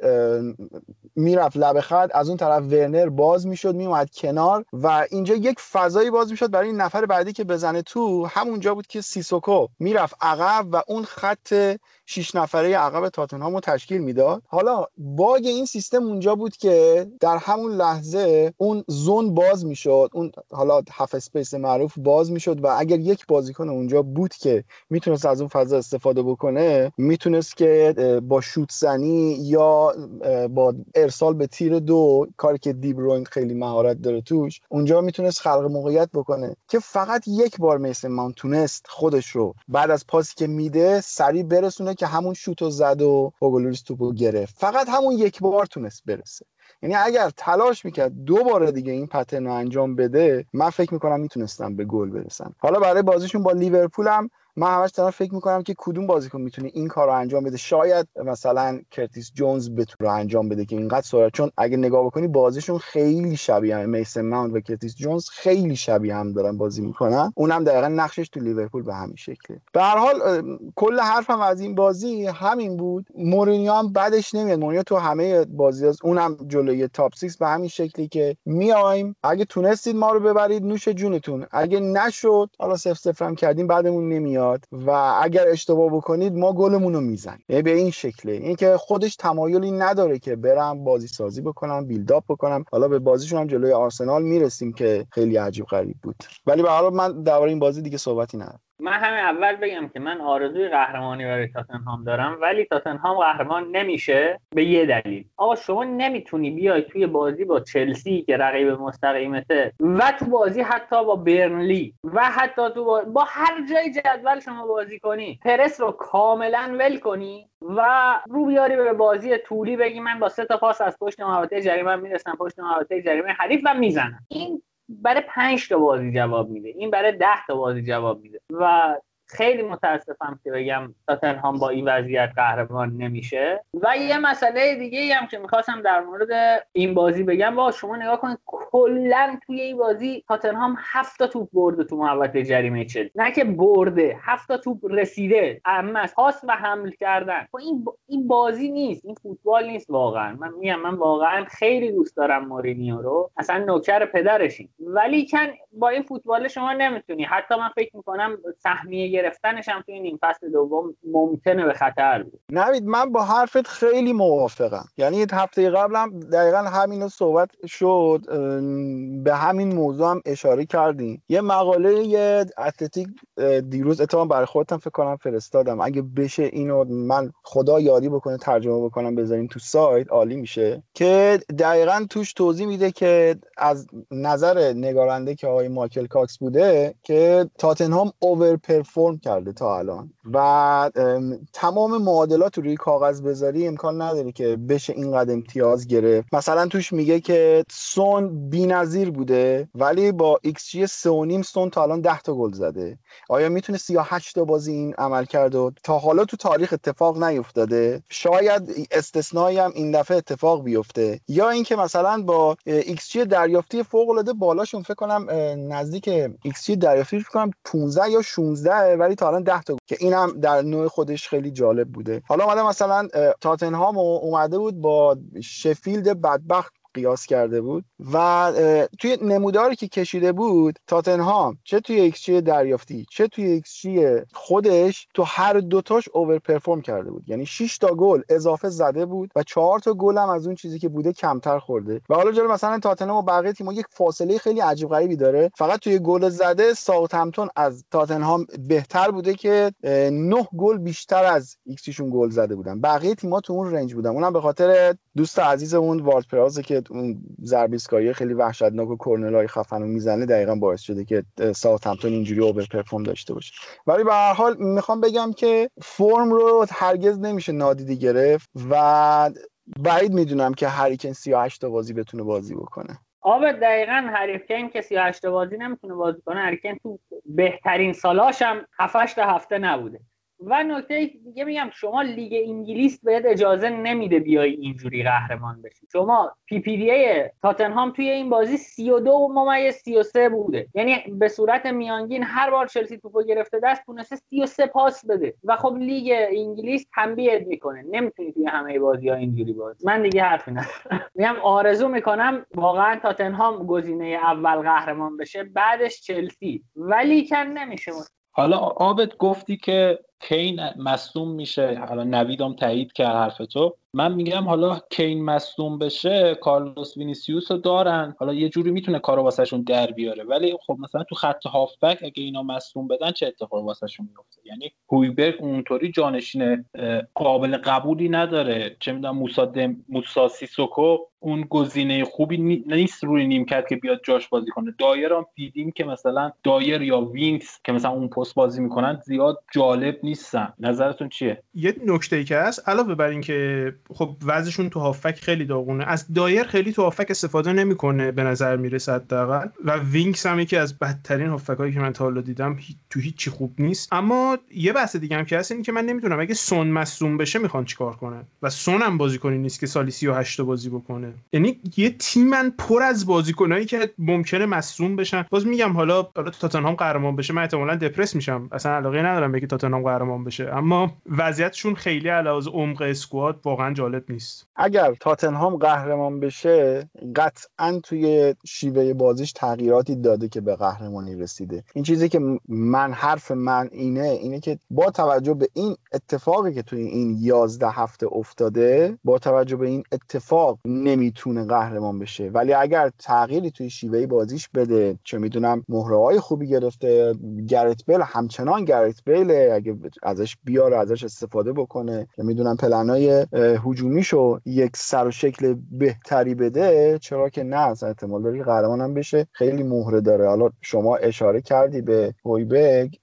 می‌رفت لب خط. از اون طرف ورنر باز می‌شد میومد کنار و اینجا یک فضایی باز می‌شد برای این نفر بعدی که بزنه تو. همونجا بود که سیسوکو می‌رفت عقب و اون خط شیش نفره عقب تاتنهام رو تشکیل می‌داد. حالا باگ این سیستم اونجا بود که در همون لحظه اون zone باز می‌شد. اون حالا half space معروف باز می‌شد و اگر یک بازیکن اونجا بود که می‌تونست از اون فضا استفاده بکنه می‌تونست که با شوت زنی یا با ارسال به تیر دو کاری که دیبروین خیلی مهارت داره توش اونجا می‌تونست خلق موقعیت بکنه که فقط یک بار مثل مان تونست خودش رو بعد از پاسی که میده سریع برسونه که همون شوتو زد و اوگلوریس توپو گرفت. فقط همون یک بار تونست برسه. یعنی اگر تلاش می‌کرد دو بار دیگه این پترن رو انجام بده من فکر می‌کنم می‌تونستم به گل برسم حالا برای بازیشون با لیورپول هم من همش دارم فکر می‌کنم که کدوم بازیکن می‌تونه این کار رو انجام بده. شاید مثلا کرتیس جونز بتونه انجام بده که اینقدر سرعت چون اگه نگاه بکنی بازیشون خیلی شبیه هم میسن ماونت و کرتیس جونز خیلی شبیه هم دارن بازی می‌کنن. اونم دقیقا نقشش تو لیورپول به همین شکله. به هر حال کل حرفم از این بازی همین بود. مورینیو هم بدش نمیاد. مورینیو تو همه بازی از اونم جلوی top 6 به همین شکلی که میایم. اگه تونستید ما رو ببرید نوش جونتون. اگه نشد حالا صفر صفر هم کردیم بدمون نمیاد. و اگر اشتباه بکنید ما گلمون رو می‌زنیم. یعنی به این شکله. اینکه خودش تمایلی نداره که برم بازی سازی بکنم بیلداپ بکنم. حالا به بازیشون هم جلوی آرسنال می‌رسیم که خیلی عجیب غریب بود. ولی به حال من درباره این بازی دیگه صحبتی ندارم. من همه اول بگم که من آرزوی قهرمانی برای تاتنهام دارم ولی تاتنهام قهرمان نمیشه به یه دلیل. آقا شما نمی‌تونی بیای توی بازی با چلسی که رقیب مستقیمته و تو بازی حتی با برنلی و حتی تو با, با هر جای جدول شما بازی کنی پرس رو کاملا ول کنی و رو بیاری به بازی طولی بگی من با سه تا پاس از پشت محوطه جریمه می‌رسم پشت محوطه جریمه حریف و می‌زنم. این برای پنج تا بازی جواب میده. این برای ده تا بازی جواب میده. و خیلی متاسفم که بگم تاتنهام با این وضعیت قهرمان نمیشه. و یه مسئله دیگه هم که می‌خواستم در مورد این بازی بگم با شما نگاه کنید کلا توی این بازی تاتنهام هفت تا توپ برده تو محوطه جریمه چل. نه که برده هفت تا توپ رسیده. اما پاس و حمل کردن. خب این این بازی نیست این فوتبال نیست واقعا. من میگم من واقعا خیلی دوست دارم مورینیو رو. اصلا نوکر پدرشین ولی کن با این فوتبال شما نمی‌تونی. حتی من فکر می‌کنم سهمیه گرفتنش هم توی نیم فصل دوم ممکنه به خطر بود نوید من با حرفت خیلی موافقم. یعنی هفته قبلم دقیقا همین صحبت شد به همین موضوع هم اشاره کردیم. یه مقاله اتلتیک دیروز اتفاقا برای خودتم فکر کنم فرستادم. اگه بشه اینو من خدا یادی بکنه ترجمه بکنم بذاریم تو سایت عالی میشه. که دقیقا توش توضیح میده که از نظر نگارنده که آقای مایکل کاکس بوده که تاتنهام اوور کرده تا الان. و تمام معادلات رو روی کاغذ بذاری امکان نداره که بشه اینقدر امتیاز گرفت. مثلا توش میگه که سون بی‌نظیر بوده ولی با ایکس جی 3.5 سون تا الان 10 تا گل زده. آیا می‌تونه 38 تا بازی این عمل کرد؟ و تا حالا تو تاریخ اتفاق نیفتاده. شاید استثنایی هم این دفعه اتفاق بیفته. یا اینکه مثلا با ایکس جی دریافتی فوق العاده بالاشون فکر کنم نزدیک ایکس جی دریافتی فکر کنم 15 یا 16 ولی تا الان 10 تا که اینم در نوع خودش خیلی جالب بوده. حالا اومده مثلا تاتنهام اومده بود با شفیلد بدبخت قیاس کرده بود و توی نموداری که کشیده بود تاتنهام چه توی ایکس دریافتی چه توی ایکس خودش تو هر دوتاش overperform کرده بود. یعنی 6 تا گل اضافه زده بود و 4 تا گل هم از اون چیزی که بوده کمتر خورده. و حالا جلو مثلا تاتنهام و بقیه تیم‌ها یک فاصله خیلی عجیب غریبی داره. فقط توی گل زده ساوثهمپتون از تاتنهام بهتر بوده که 9 گل بیشتر از ایکسیشون گل زده بودن. بقیه تیم‌ها تو اون range بودن. اونم به خاطر دوست عزیزمون وارد پراوزه که اون ضربه خیلی وحشتناک و های خفن رو می‌زنه دقیقا باعث شده که ساوثهمپتون اینجوری overperform داشته باشه. ولی به هر حال می‌خوام بگم که فرم رو هرگز نمیشه نادیده گرفت و بعید می‌دونم که هری کین 38 تا بازی بتونه بازی بکنه. آره دقیقا هری کین که 38 بازی نمی‌تونه بازی کنه هری کین تو بهترین سالاش هم 7 هفته نبوده. و نکته دیگه میگم شما لیگ انگلیس بهت اجازه نمیده بیای اینجوری قهرمان بشی. شما PPDA تاتنهام توی این بازی 32 ممیز 33 بوده. یعنی به صورت میانگین هر بار چلسی توپو گرفته دست تونسته 33 پاس بده. و خب لیگ انگلیس تنبیهت می‌کنه. نمی‌تونی توی همه بازی ها اینجوری باز من دیگه حرفی ندارم. میگم آرزو می‌کنم واقعا تاتنهام گزینه اول قهرمان بشه بعدش چلسی. ولی کن نمیشه. حالا آبت گفتی که کین مصوم میشه. حالا نویدم تایید کرد حرف تو. من میگم حالا کین مصوم بشه کارلوس وینیسیوس رو دارن. حالا یه جوری می‌تونه کارو واسهشون در بیاره. ولی خب مثلا تو خط هافبک اگه اینا مصوم بدن چه اتفاقی واسهشون میفته؟ یعنی هویبرگ اونطوری جانشین قابل قبولی نداره. چه می‌دونم موسا موسا سیسوکو اون گزینه خوبی نیست روی نیمکت که بیاد جاش بازی کنه. دایر هم دیدیم که مثلا دایر یا وینکس که مثلا اون پست بازی می‌کنن زیاد جالب نیستن. نظرتون چیه؟ یه نکته ای که هست علاوه بر اینکه خب وضعشون تو هافبک خیلی داغونه از دایر خیلی تو هافبک استفاده نمی‌کنه به نظر می‌رسه حداقل. و وینکس هم یکی از بدترین هافبکایی که من تا حالا دیدم تو هیچی خوب نیست. اما یه بحث دیگه هم که هست این که من نمی‌دونم اگه سون مصوم بشه می‌خوان چیکار کنن؟ و سون هم بازیکنی نیست که سالی 38 بازی بکنه. یعنی یه تیمن پر از بازیکنایی که ممکنه مصوم بشن. باز میگم حالا حالا تاتنهام قهرمان بشه من احتمالاً دپرس میشم. اصلا علاقه ندارم که تاتنهام بشه. اما وضعیتشون خیلی علاوه عمق اسکواد واقعا جالب نیست. اگر تاتنهام قهرمان بشه قطعا توی شیوه بازیش تغییراتی داده که به قهرمانی رسیده. این چیزی که من حرف من اینه اینه که با توجه به این اتفاقی که توی این 11 هفته افتاده با توجه به این اتفاق نمی‌تونه قهرمان بشه. ولی اگر تغییری توی شیوه بازیش بده چه می‌دونم مهره های خوبی گرفته گرت بیل همچنان گرت بیل اگه ازش بیاره ازش استفاده بکنه. که می‌دونم پلنای هجومیشو یک سر و شکل بهتری بده چرا که نه از احتمال داره قهرمان هم بشه. خیلی مهره داره. حالا شما اشاره کردی به هویبگ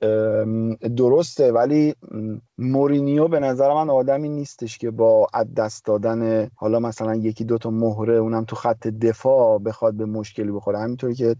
درسته ولی مورینیو به نظر من آدمی نیستش که با از دست دادن حالا مثلا یکی دو تا مهره اونم تو خط دفاع بخواد به مشکلی بخوره. همینطوری که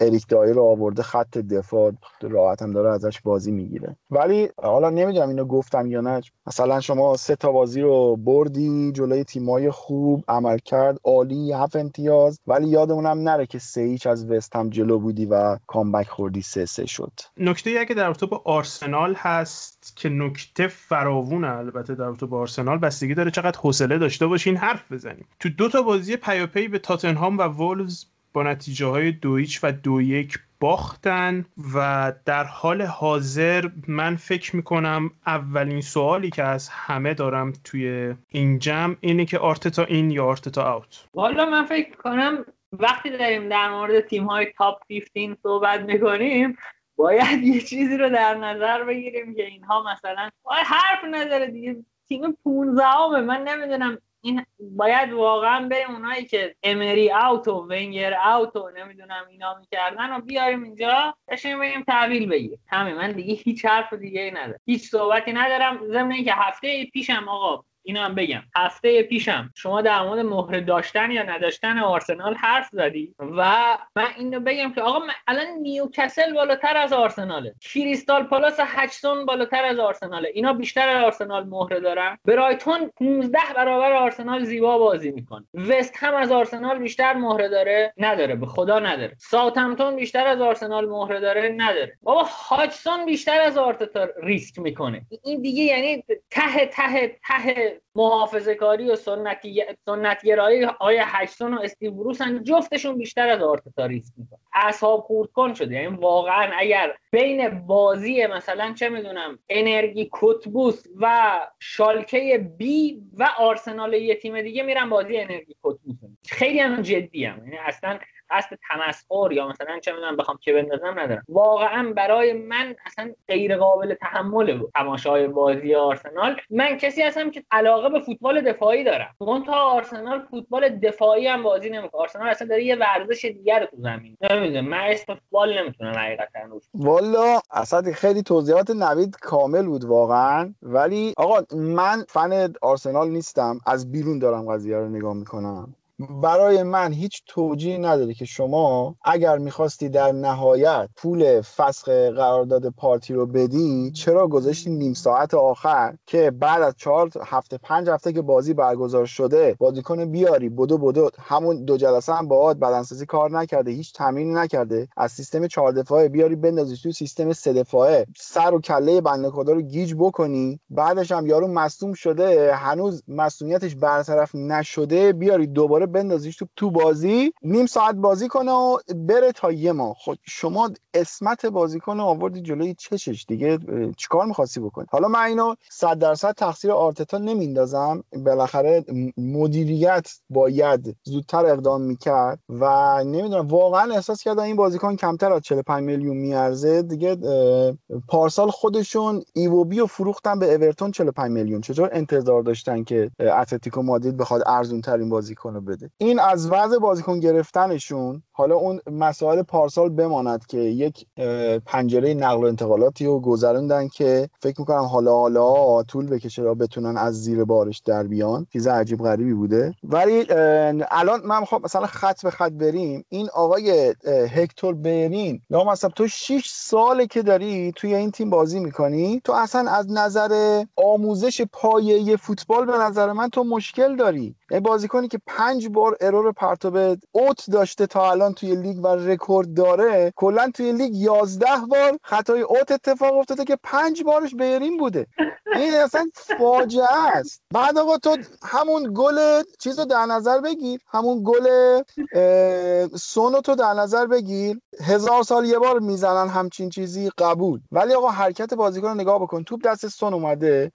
اریک دایر رو آورده خط دفاع راحت هم داره ازش بازی می‌گیره. ولی حالا نمی‌دونم اینو گفتم یا نه. مثلا شما سه تا بازی رو بردی جلوی تیمای خوب عمل کرد عالی هفت امتیاز ولی یادمونم نره که سه هیچ از وست هم جلو بودی و کامبک خوردی سه سه شد. نکته ای که در رابطه با آرسنال هست که نکته فراوونه البته در رابطه با آرسنال بستگی داره چقدر حوصله داشته باشین حرف بزنیم. تو دو تا بازی پیاپی به تاتنهام و وولز با نتیجه های دو و دو یک باختن و در حال حاضر من فکر می‌کنم اولین سوالی که از همه دارم توی این جمع اینه که آرتتا این یا آرتتا اوت. والا من فکر کنم وقتی داریم در مورد تیم های تاپ 15 صحبت می‌کنیم باید یه چیزی رو در نظر بگیریم که اینها مثلا حرف نداره دیگه. تیم 15 من نمی‌دونم این باید واقعا بریم اونایی که امری اوت و ونگر اوت و نمی‌دونم اینا می‌کردن و بیاریم اینجا بشیم بریم تحویل بگیر. همین من دیگه هیچ حرف دیگه ندارم. هیچ صحبتی ندارم. ضمن اینکه هفته پیشم آقا اینو هم بگم. هفته پیشم شما در مورد مهره داشتن یا نداشتن آرسنال حرف زدی و من اینو بگم که آقا الان نیوکسل بالاتر از آرسناله. کریستال پالاس هاجسون بالاتر از آرسناله. اینا بیشتر از آرسنال مهره دارن. برایتون 15 برابر آرسنال زیبا بازی می‌کنه. وست هم از آرسنال بیشتر مهره داره نداره. به خدا نداره. ساوثهمپتون بیشتر از آرسنال مهره داره نداره. بابا هاجسون بیشتر از آرتتا ریسک می‌کنه. این دیگه یعنی ته ته ته محافظه کاری و سنتی سنتگرایی های هاجسون و استیو بروس جفتشون بیشتر از آرتتا ریسک می‌کنن. اعصاب خورد کن شده. یعنی واقعا اگر بین بازی مثلا چه می‌دونم انرژی کوتبوس و شالکه بی و آرسنال یه تیم دیگه میرن بازی انرژی کوتبوس خیلی هم جدی هم. یعنی اصلا قصد تمسخر یا مثلا چه می‌دونم بخوام که بندازم ندارم. واقعا برای من اصلا غیر قابل تحمل تماشای بازی آرسنال. من کسی هستم که علاقه به فوتبال دفاعی دارم. تا آرسنال فوتبال دفاعی هم بازی نمی‌کنه. آرسنال اصلا داره یه ورزش دیگر تو زمین. نمی‌دونم من اسم فوتبال نمی‌تونم حقیقتا روش والا اصلا خیلی توضیحات نوید کامل بود واقعا. ولی آقا من فن آرسنال نیستم. از بیرون دارم قضیه رو نگاه می‌کنم. برای من هیچ توجیهی نداره که شما اگر می‌خواستی در نهایت پول فسخ قرارداد پارتی رو بدی چرا گذاشتی نیم ساعت آخر که بعد از چهار هفته پنج هفته که بازی برگزار شده بازیکن بیاری بدو بدو همون دو جلسه هم باهات بدنسازی کار نکرده هیچ تمرینی نکرده از سیستم چهار دفاعه بیاری بندازی تو سیستم سه دفاعه سر و کله بنده خدا رو گیج بکنی بعدش هم یارو مصدوم شده هنوز مصدومیتش برطرف نشده بیاری دوباره بندازیش تو تو بازی نیم ساعت بازی کنه و بره تا یه ماه. خود خب شما اسمت بازیکن آوردی جلوی چشش دیگه چیکار می‌خواستی بکنی؟ حالا من اینو صد درصد تقصیر آرتتا نمیندازم. بالاخره مدیریت باید زودتر اقدام می‌کرد و نمی‌دونم واقعا احساس کردم این بازیکن کمتر از 45 میلیون میارزه. دیگه پارسال خودشون ایووبی و فروختن به اورتون 45 میلیون. چطور انتظار داشتن که اتلتیکو مادرید بخواد ارزون ترین بازیکن رو بده. این از وضع بازیکن گرفتنشون حالا اون مسائل پارسال بماند که یک پنجره نقل و انتقالاتی رو گذروندن که فکر می‌کنم حالا حالا طول بکشه را بتونن از زیر بارش در بیان. چیز عجیب غریبی بوده. ولی الان من خب مثلا خط به خط بریم. این آقای هکتور برین مثلا تو 6 ساله که داری توی این تیم بازی می‌کنی؟ تو اصلا از نظر آموزش پایه فوتبال به نظر من تو مشکل داری. یعنی بازیکنی که پنج بار ارور پرتاب اوت داشته تا الان توی لیگ و رکورد داره. کلا توی لیگ 11 بار خطای اوت اتفاق افتاده که پنج بارش بیرین بوده. این اصلا فاجعه است. بعد آقا تو همون گل چیز رو در نظر بگیر. همون گل سونو تو در نظر بگیر. هزار سال یه بار می‌زنن همچین چیزی قبول. ولی آقا حرکت بازیکن رو نگاه بکن. توپ دست سون اومده.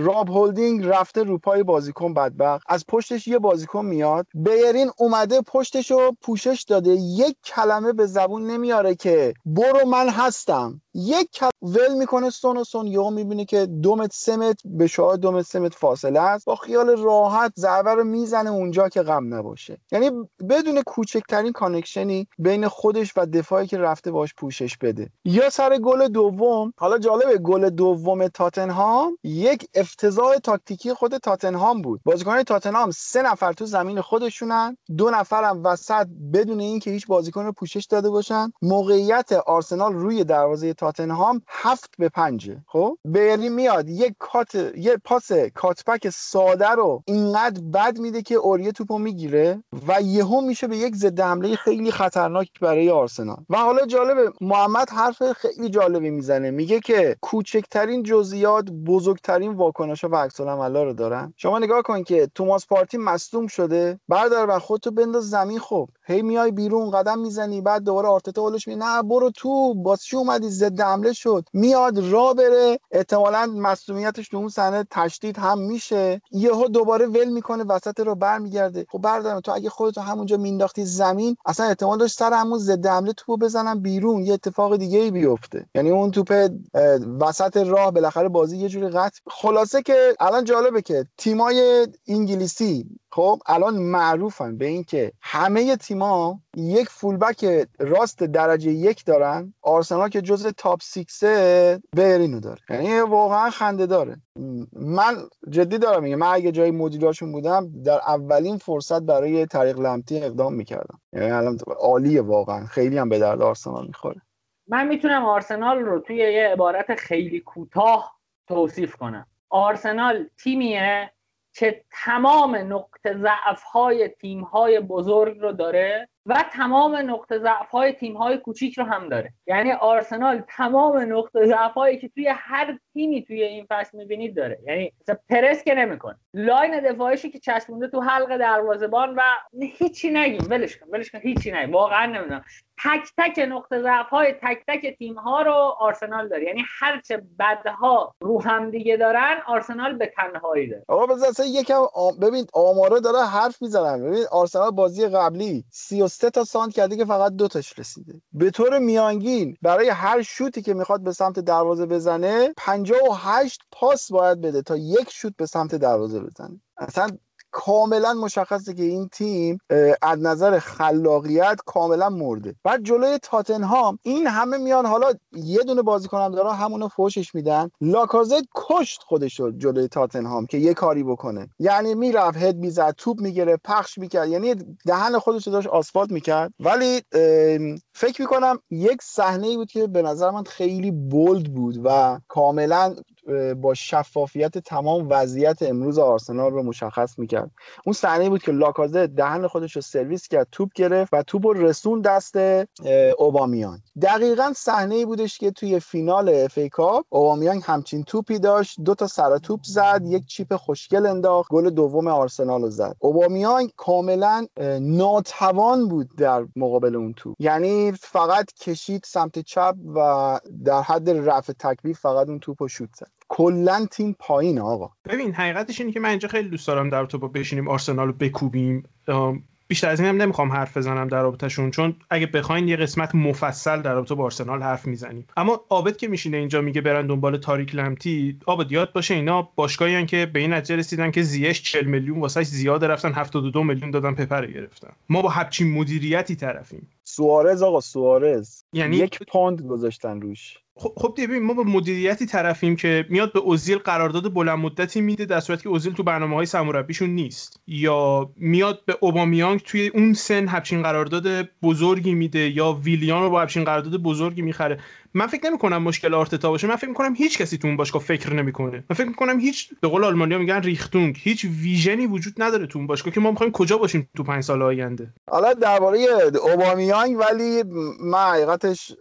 راب هولدینگ رفته رو پای بازیکن بدبخت. از پشتش یه بازیکن میاد. بیرین اومده پشتش رو پوشش داده. یک کلمه به زبون نمیاره که برو من هستم. یک کلمه ول می‌کنه سون و سون. یهو می‌بینه که دومت سمت به شاه دومت سمت فاصله است. با خیال راحت ضربه رو می‌زنه اونجا که غم نباشه. یعنی بدون کوچکترین connection ی بین خودش و دفاعی که رفته باش پوشش بده. یا سر گل دوم حالا جالبه گل دوم تاتنهام یک افتضاح تاکتیکی خود تاتنهام بود. بازیکن تاتنهام سه نفر تو زمین خودشونن. دو نفرم وسط بدون اینکه هیچ بازیکن رو پوشش داده باشن. موقعیت آرسنال روی دروازه تاتنهام هفت به پنجه خب؟ بلرین میاد یک cut یه پاس cutback ساده رو اینقدر بد میده که اوریه توپو می‌گیره و یهو میشه به یک ضد حمله خیلی خطرناک برای آرسنال. و حالا جالبه محمد حرف خیلی جالبی می‌زنه. میگه که کوچکترین جزئیات بزرگترین واکنش و عکس رو دارن. شما نگاه کن که توماس پارتی مصدوم شده. بردار و خودتو بنداز زمین خب. هی میای بیرون قدم می‌زنی بعد دوباره آرتتا اولش می نه برو تو باز چی اومدی؟ ضد حمله شد. میاد را بره. احتمالا مسئولیتش تو اون صحنه تشدید هم میشه. یهو دوباره ول می‌کنه وسط رو برمیگرده. خب بردارم تو اگه خودتو همونجا مینداختی زمین اصلا احتمال داشت سر همون ضد حمله توپو بزنم بیرون. یه اتفاق دیگه ای بیفته. یعنی اون توپ وسط راه بالاخره بازی یه جوری قطع. خلاصه که الان جالبه که تیمای انگلیسی خب الان معروفن به اینکه همه تیما یک فولبک راست درجه یک دارن. آرسنال که جز تاپ سیکسه برینو داره. یعنی واقعا خنده داره. من جدی دارم میگم من اگه جای مدیراشون بودم در اولین فرصت برای طریق لمتی اقدام می‌کردم. یعنی الان عالیه واقعا. خیلی هم به درد آرسنال می‌خوره. من می‌تونم آرسنال رو توی یه عبارت خیلی کوتاه توصیف کنم. آرسنال تیمیه که تمام نقطه ضعف های تیم های بزرگ رو داره و تمام نقطه ضعف های تیم های کوچیک رو هم داره. یعنی آرسنال تمام نقطه ضعف هایی که توی هر تیمی توی این فصل می‌بینید داره. یعنی پرس که نمی‌کنه. لاین دفاعشی که چسبونده تو حلق دروازه‌بان و هیچی نگیم. ولش کن ولش کن هیچی نگیم. واقعا نمی‌دونم. تک تک نقطه ضعف های تک تک تیم ها رو آرسنال داره. یعنی هرچه بدها رو هم دیگه دارن آرسنال به تنهایی داره. آقا بذار یکم آم... ببین آماره داره حرف می‌زنن. ببین آرسنال بازی قبلی 33 تا سانت کرده که فقط دو تاش رسیده. به طور میانگین برای هر شوتی که می‌خواد به سمت دروازه بزنه 58 پاس باید بده تا یک شوت به سمت دروازه بزنه. اصلا کاملا مشخصه که این تیم از نظر خلاقیت کاملا مرده. بعد جلوی تاتنهام این همه میان حالا یه دونه بازیکن داره همونو فوشش میدن. لاکازت کشت خودش رو جلوی تاتنهام که یه کاری بکنه. یعنی می‌رفت هد می‌زد توپ می‌گیره پخش می‌کرد. یعنی دهن خودش رو داشت آسفالت می‌کرد. ولی فکر می‌کنم یک صحنه بود که به نظر من خیلی بولد بود و کاملا با شفافیت تمام وضعیت امروز آرسنال رو مشخص می‌کرد. اون صحنه بود که لاکازت دهن خودش رو سرویس کرد توپ گرفت و توپ رو رسون دست اوبامیانگ دقیقا صحنه بودش که توی فینال FA Cup اوبامیانگ همچین توپی داشت دو تا سر توپ زد یک chip خوشگل انداخت گل دوم آرسنال رو زد. اوبامیانگ کاملا ناتوان بود در مقابل اون توپ. یعنی فقط کشید سمت چپ و در حد رفع تکلیف فقط اون توپ رو شوت زد. کلا تیم پایین آقا. ببین حقیقتش اینه که من اینجا خیلی دوست دارم در تو با بشینیم آرسنال رو بکوبیم. بیشتر از این هم نمی‌خوام حرف بزنم در رابطهشون چون اگه بخواین یه قسمت مفصل در رابطه با آرسنال حرف می‌زنیم. اما عابد که میشینه اینجا میگه برن دنبال تاریک لمتی عابد یاد باشه اینا باشگاهی که به این نتیجه رسیدن که زیش 40 میلیون واسش زیاد رفتن 72 میلیون دادن پپر گرفتن. ما با همچین مدیریتی طرفیم. سوارز آقا سوارز. یعنی یک پوند گذاشتن روش. خب خب ببین ما با مدیریتی طرفیم که میاد به اوزیل قرارداد بلند مدتی میده در صورتی که اوزیل تو برنامه های سرمربیشون نیست. یا میاد به اوبامیانگ توی اون سن همچین قرارداد بزرگی میده یا ویلیان رو با همچین قرارداد بزرگی می‌خره. من فکر نمی کنم مشکل آرتتا باشه. من فکر می کنم هیچ کسی تو اون باشگاه فکر نمی‌کنه. من فکر می کنم هیچ به قول آلمانیا میگن ریختونگ. هیچ ویژنی وجود نداره تو اون باشگاه که ما می‌خوایم کجا باشیم تو پنج سال آینده. حالا درباره اوبامیانگ ولی من حقیقتش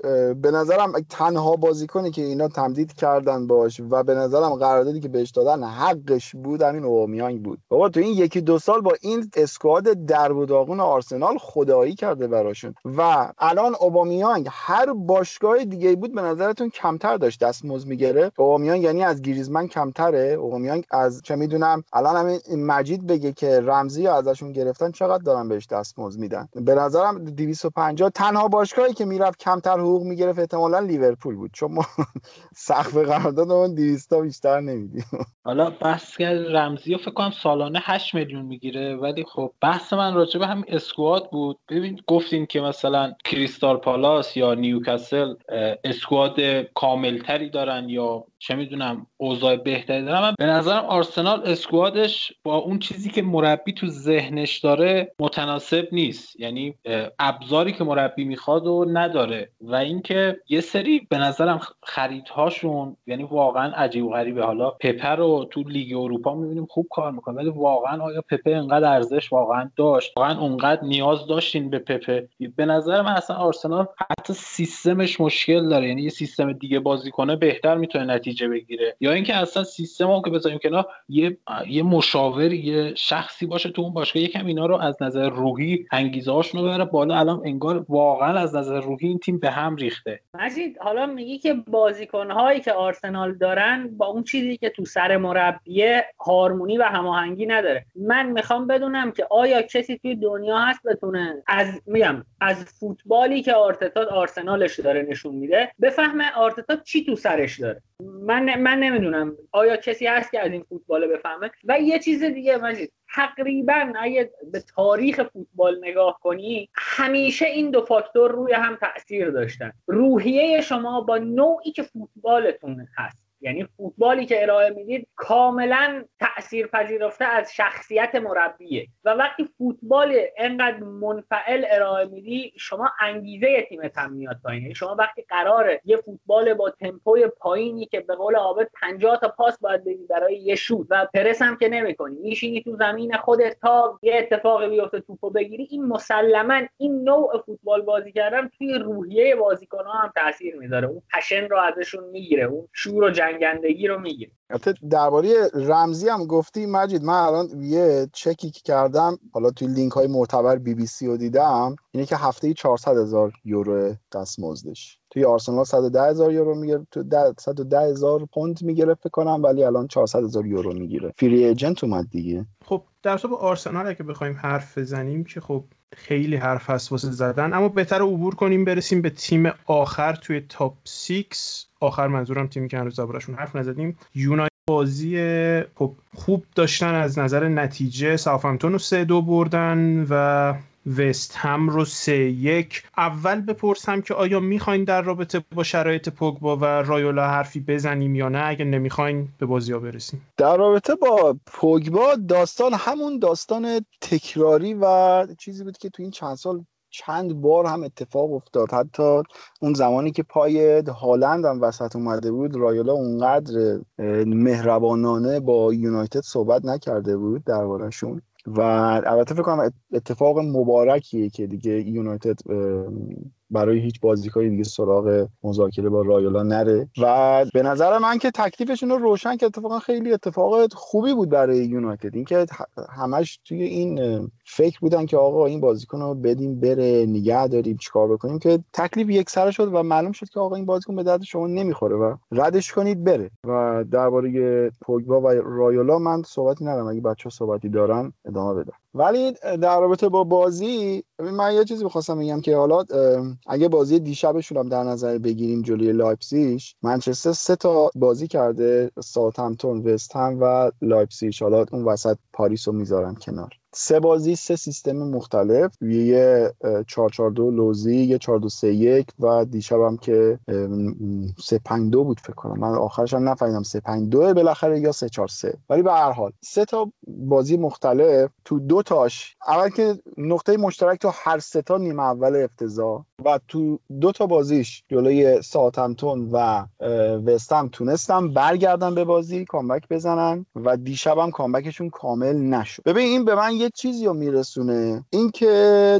به نظرم تنها بازیکنی که اینا تمدید کردن باش و به نظرم قراردادی که بهش دادن حقش بود همین اوبامیانگ بود. بابا تو این یکی دو سال با این اسکواد درب و داغون آرسنال خدایی کرده براشون. و الان اوبامیانگ هر باشگاه دیگه بود به نظرتون کمتر داشت دستمزد می‌گرفت؟ اوبامیان یعنی از گریزمن کمتره؟ اوبامیان از چه می‌دونم الان همین مجید بگه که رمزی ازشون گرفتن چقدر دارن بهش دستمزد میدن؟ به نظرم 250 تنها باشگاهی که می‌رفت کمتر حقوق می‌گرفت احتمالا لیورپول بود چون ما سقف قرارداد اون 200 بیشتر نمیدیم. حالا بحث رمزی فکر کنم سالانه 8 میلیون می‌گیره ولی خب بحث من راجع به همین اسکواد بود. ببین گفتین که مثلا کریستال پالاس یا نیوکاسل اسکواد کاملتری دارن یا چه می‌دونم اوضاع بهتری دارن. من به نظرم آرسنال اسکوادش با اون چیزی که مربی تو ذهنش داره متناسب نیست. یعنی ابزاری که مربی می‌خواد و نداره. و اینکه یه سری به نظرم خریدهاشون یعنی واقعا عجیب و غریبه. حالا پپر رو تو لیگ اروپا می‌بینیم خوب کار می‌کنه ولی واقعا آیا پپه انقدر ارزش واقعا داشت؟ واقعا اونقدر نیاز داشتین به پپه؟ به نظر من اصلا آرسنال حتی سیستمش مشکل داره. یعنی یه سیستم دیگه بازی کنه بهتر می‌تونه نتیجه بگیره. یا اینکه اصلا سیستم هم که بذاریم کنار یه یه مشاور یه شخصی باشه تو اون باشگاه یکم اینا رو از نظر روحی انگیزه هاشون رو ببره بالا. الان انگار واقعا از نظر روحی این تیم به هم ریخته. مجید حالا میگی که بازیکن هایی که آرسنال دارن با اون چیزی که تو سر مربیه هارمونی و هماهنگی نداره. من می‌خوام بدونم که آیا کسی توی دنیا هست بتونه از میگم از فوتبالی که آرتتا آرسنالش داره نشون میده بفهمه آرتتا چی تو سرش داره. من من نمی‌دونم آیا کسی هست که از این فوتبال بفهمه؟ و یه چیز دیگه مجید تقریبا اگه به تاریخ فوتبال نگاه کنی همیشه این دو فاکتور روی هم تاثیر داشتن. روحیه شما با نوعی که فوتبالتون هست. یعنی فوتبالی که ارائه می‌دید کاملا تأثیر پذیرفته از شخصیت مربیه. و وقتی فوتبال انقدر منفعل ارائه میدی شما انگیزه تیمت هم میاد پایین. یعنی شما وقتی قراره یه فوتبال با تمپوی پایینی که به قول عابد 50 تا پاس باید بدی برای یه شوت و پرس هم که نمی‌کنی میشینی تو زمین خودت تا یه اتفاقی بیفته توپو بگیری این مسلما این نوع فوتبال بازی کردن توی روحیه بازیکن‌ها هم تاثیر می‌ذاره. اون پشن رو ازشون می‌گیره اون شور و جنگندگی رو می‌گیره درباره رمزی هم گفتی مجید من الان یه چکی که کردم حالا توی لینک های معتبر بی بی سی رو دیدم اینه که هفته 400 هزار یورو دستمزدش. توی آرسنال 110 هزار یورو می‌گیره تو 110 هزار پوند می‌گیره فکر کنم ولی الان 400 هزار یورو می‌گیره. فری ایجنت اومد دیگه. خب در صورت آرسنال اگه بخوایم حرف بزنیم که خب خیلی حرف هست واسه زدن اما بهتر عبور کنیم برسیم به تیم آخر توی تاپ 6 آخر منظورم تیمی که هنوز دربارشون حرف نزدیم. یونایتد بازی خب خوب داشتن از نظر نتیجه ساوثهمپتون رو سه دو بردن و وست هم رو سه یک. اول بپرسم که آیا می‌خواین در رابطه با شرایط پوگبا و رایولا حرفی بزنیم یا نه؟ اگه نمی‌خواین به بازی ها برسیم. در رابطه با پوگبا داستان همون داستان تکراری و چیزی بود که تو این چند سال چند بار هم اتفاق افتاد. حتی اون زمانی که پای هالند هم وسط اومده بود رایولا اونقدر مهربانانه با یونایتد صحبت نکرده بود دربارهشون. و البته فکر کنم اتفاق مبارکیه که دیگه یونایتد برای هیچ بازیکنی دیگه سراغ مذاکره با رایولا نره. و به نظر من که تکلیفشون رو روشن که اتفاقا خیلی اتفاق خوبی بود برای یونایتد. اینکه همش توی این فکر بودن که آقا این بازیکن رو بدیم بره نگه داریم چیکار بکنیم که تکلیف یک سر شد و معلوم شد که آقا این بازیکن به درد شما نمی‌خوره و ردش کنید بره. و درباره پوگبا و رایولا من صحبتی ندارم. اگه بچه صحبتی دارن ادامه بدم ولی در رابطه با بازی من یه چیزی می‌خواستم بگم که حالا اگه بازی دیشبشون هم در نظر بگیریم جلوی لایپزیگ منچستر سه تا بازی کرده ساوثهمپتون وست هم و لایپزیگ. حالا اون وسط پاریس رو می‌ذارن کنار. سه بازی سه سیستم مختلف. یه 442 لوزی یه 4231 و دیشب هم که 352 بود فکر کنم. من آخرش هم نفهمیدم 352 بالاخره یا 343 ولی به هر حال سه تا بازی مختلف. تو دو تاش اول که نقطه مشترک تو هر سه تا نیمه اول افتضاح و تو دو تا بازیش جلوی ساوثهمپتون و وستهم تونستم برگردن به بازی کامبک بزنن و دیشب هم کامبکشون کامل نشد. ببین این به من یه چیزی رو میرسونه. اینکه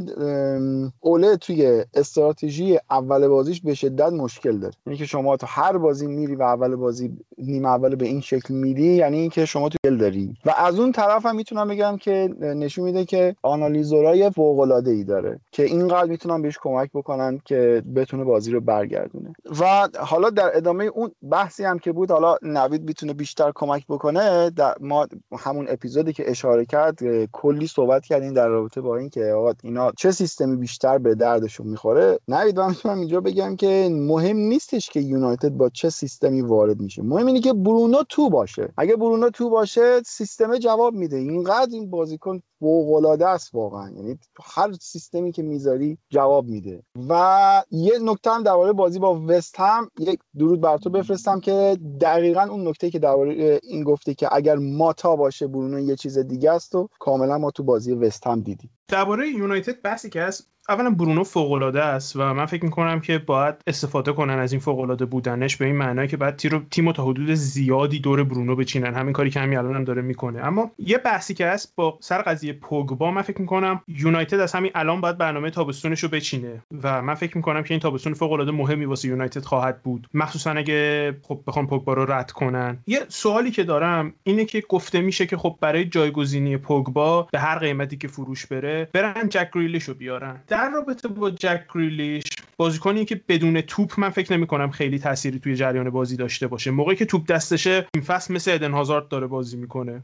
اوله توی استراتژی اول بازیش به شدت مشکل داره. یعنی که شما تو هر بازی میری و اول بازی نیمه اول به این شکل میری یعنی اینکه شما تو دل داری. و از اون طرف هم می‌تونم بگم که نشون میده که آنالیزورای فوق العاده ای داره که اینقدر می‌تونم بهش کمک بکنن که بتونه بازی رو برگردونه. و حالا در ادامه اون بحثی هم که بود حالا نوید می‌تونه بیشتر کمک بکنه در ما همون اپیزودی که اشاره کرد کلی صحبت کردیم در رابطه با اینکه آقا اینا چه سیستمی بیشتر به دردشون می‌خوره؟ نوید من می‌تونم اینجا بگم که مهم نیستش که یونایتد با چه سیستمی وارد میشه. مهم اینه که برونو تو باشه. اگه برونو تو باشه سیستم جواب میده. اینقدر این بازیکن فوق است واقعا. یعنی هر سیستمی که می‌ذاری جواب میده. و یه نکته هم درباره بازی با وست هم یک درود بر تو بفرستم که دقیقا اون نکته که درباره این گفته که اگر ماتا باشه برونو یه چیز دیگه است و کاملا ما تو بازی وست هم دیدیم. درباره یونایتد بحثی که هست اولا برونو فوق العاده است و من فکر می‌کنم که باید استفاده کنن از این فوق العاده بودنش به این معنی که بعد تیم تیم تا حدود زیادی دور برونو بچینن. همین کاری که همین الان هم داره می‌کنه. اما یه بحثی که هست با سر قضیه پوگبا من فکر می‌کنم یونایتد از همین الان باید برنامه تابستونش رو بچینه و من فکر می‌کنم که این تابستون فوق العاده مهمی واسه یونایتد خواهد بود. مخصوصا اگه خب بخوام پوگبا رو رد کنن. یه سوالی که دارم اینه که گفته میشه که خب برای جایگزینی پوگبا به هر قیمتی که فروش بره برن جک رو بیارن. در رابطه با جک گریلیش بازیکنی که بدون توپ من فکر نمی کنم خیلی تأثیری توی جریان بازی داشته باشه. موقعی که توپ دستشه این فصل مثل ادن هازارد داره بازی می‌کنه.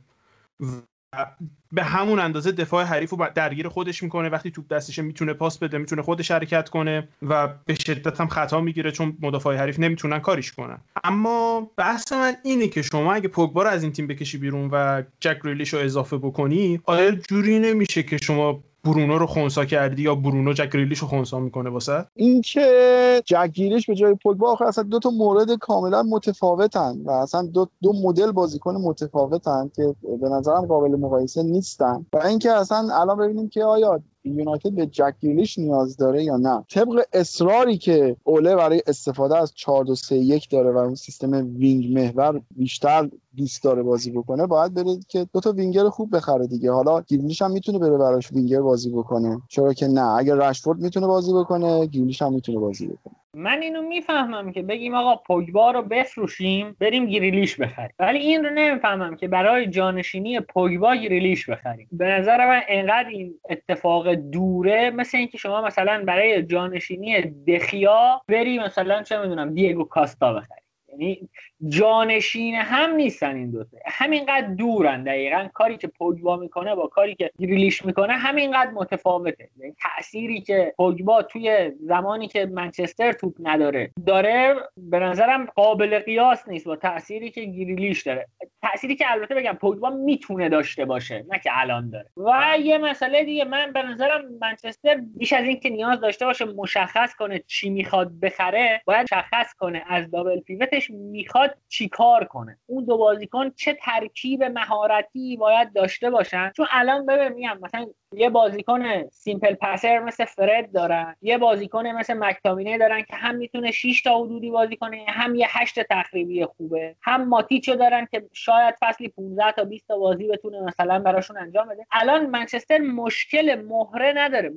به همون اندازه دفاع حریف رو درگیر خودش می‌کنه. وقتی توپ دستشه می‌تونه پاس بده می‌تونه خودش حرکت کنه و به شدت هم خطا می‌گیره چون مدافع حریف نمی‌تونن کاریش کنن. اما بحث من اینه که شما اگه پوگبا رو از این تیم بکشی بیرون و جک ریلیش رو اضافه بکنی آیا جوری نمیشه که شما برونو رو خونسا کردی یا برونو جک گریلیش رو خونسا می‌کنه واسه؟ این که جک گریلیش به جای پوگبا آخه اصلا دو تا مورد کاملا متفاوتن و اصلا دو, دو مدل بازیکن متفاوتن که به نظرم قابل مقایسه نیستن. و اینکه اصلا الان ببینیم که آیا یونایتد به جک گریلیش نیاز داره یا نه؟ طبق اصراری که اوله برای استفاده از 4 2 3 1 داره و اون سیستم wing محور بیشتر دوست داره بازی بکنه باید بره که دو تا وینگر خوب بخره دیگه. حالا گریلیش هم می‌تونه بره براش وینگر بازی بکنه. چرا که نه. اگر رشفورد می‌تونه بازی بکنه گریلیش هم می‌تونه بازی بکنه. من اینو می‌فهمم که بگیم آقا پوگبا رو بفروشیم بریم گریلیش بخریم. ولی این رو نمی‌فهمم که برای جانشینی پوگبا گریلیش بخریم. به نظر من انقدر این اتفاق دوره مثل اینکه شما مثلا برای جانشینی دخیا بری مثلا چه می‌دونم دیگو کاستا بخری. یعنی جانشین هم نیستن این دوتا. همینقدر دورن دقیقا. کاری که پوگبا می‌کنه با کاری که گریلیش می‌کنه همینقدر متفاوته. یعنی تأثیری که پوگبا توی زمانی که منچستر توپ نداره داره به نظرم قابل قیاس نیست با تأثیری که گریلیش داره. تأثیری که البته بگم پوگبا می‌تونه داشته باشه نه که الان داره. و یه مسئله دیگه من به نظرم منچستر بیش از اینکه نیاز داشته باشه مشخص کنه چی می‌خواد بخره باید مشخص کنه از دابل پیوتش می‌خواد چیکار کنه؟ اون دو بازیکن چه ترکیب مهارتی باید داشته باشن؟ چون الان ببین میگم مثلا یه بازیکن سیمپل پسر مثل فرد دارن یه بازیکن مثل مکتامینه دارن که هم می‌تونه 6 تا حدودی بازی کنه هم یه 8 تخریبی خوبه. هم ماتیچو دارن که شاید فصلی 15 تا 20 تا بازی بتونه مثلا براشون انجام بده. الان منچستر مشکل مهره نداره.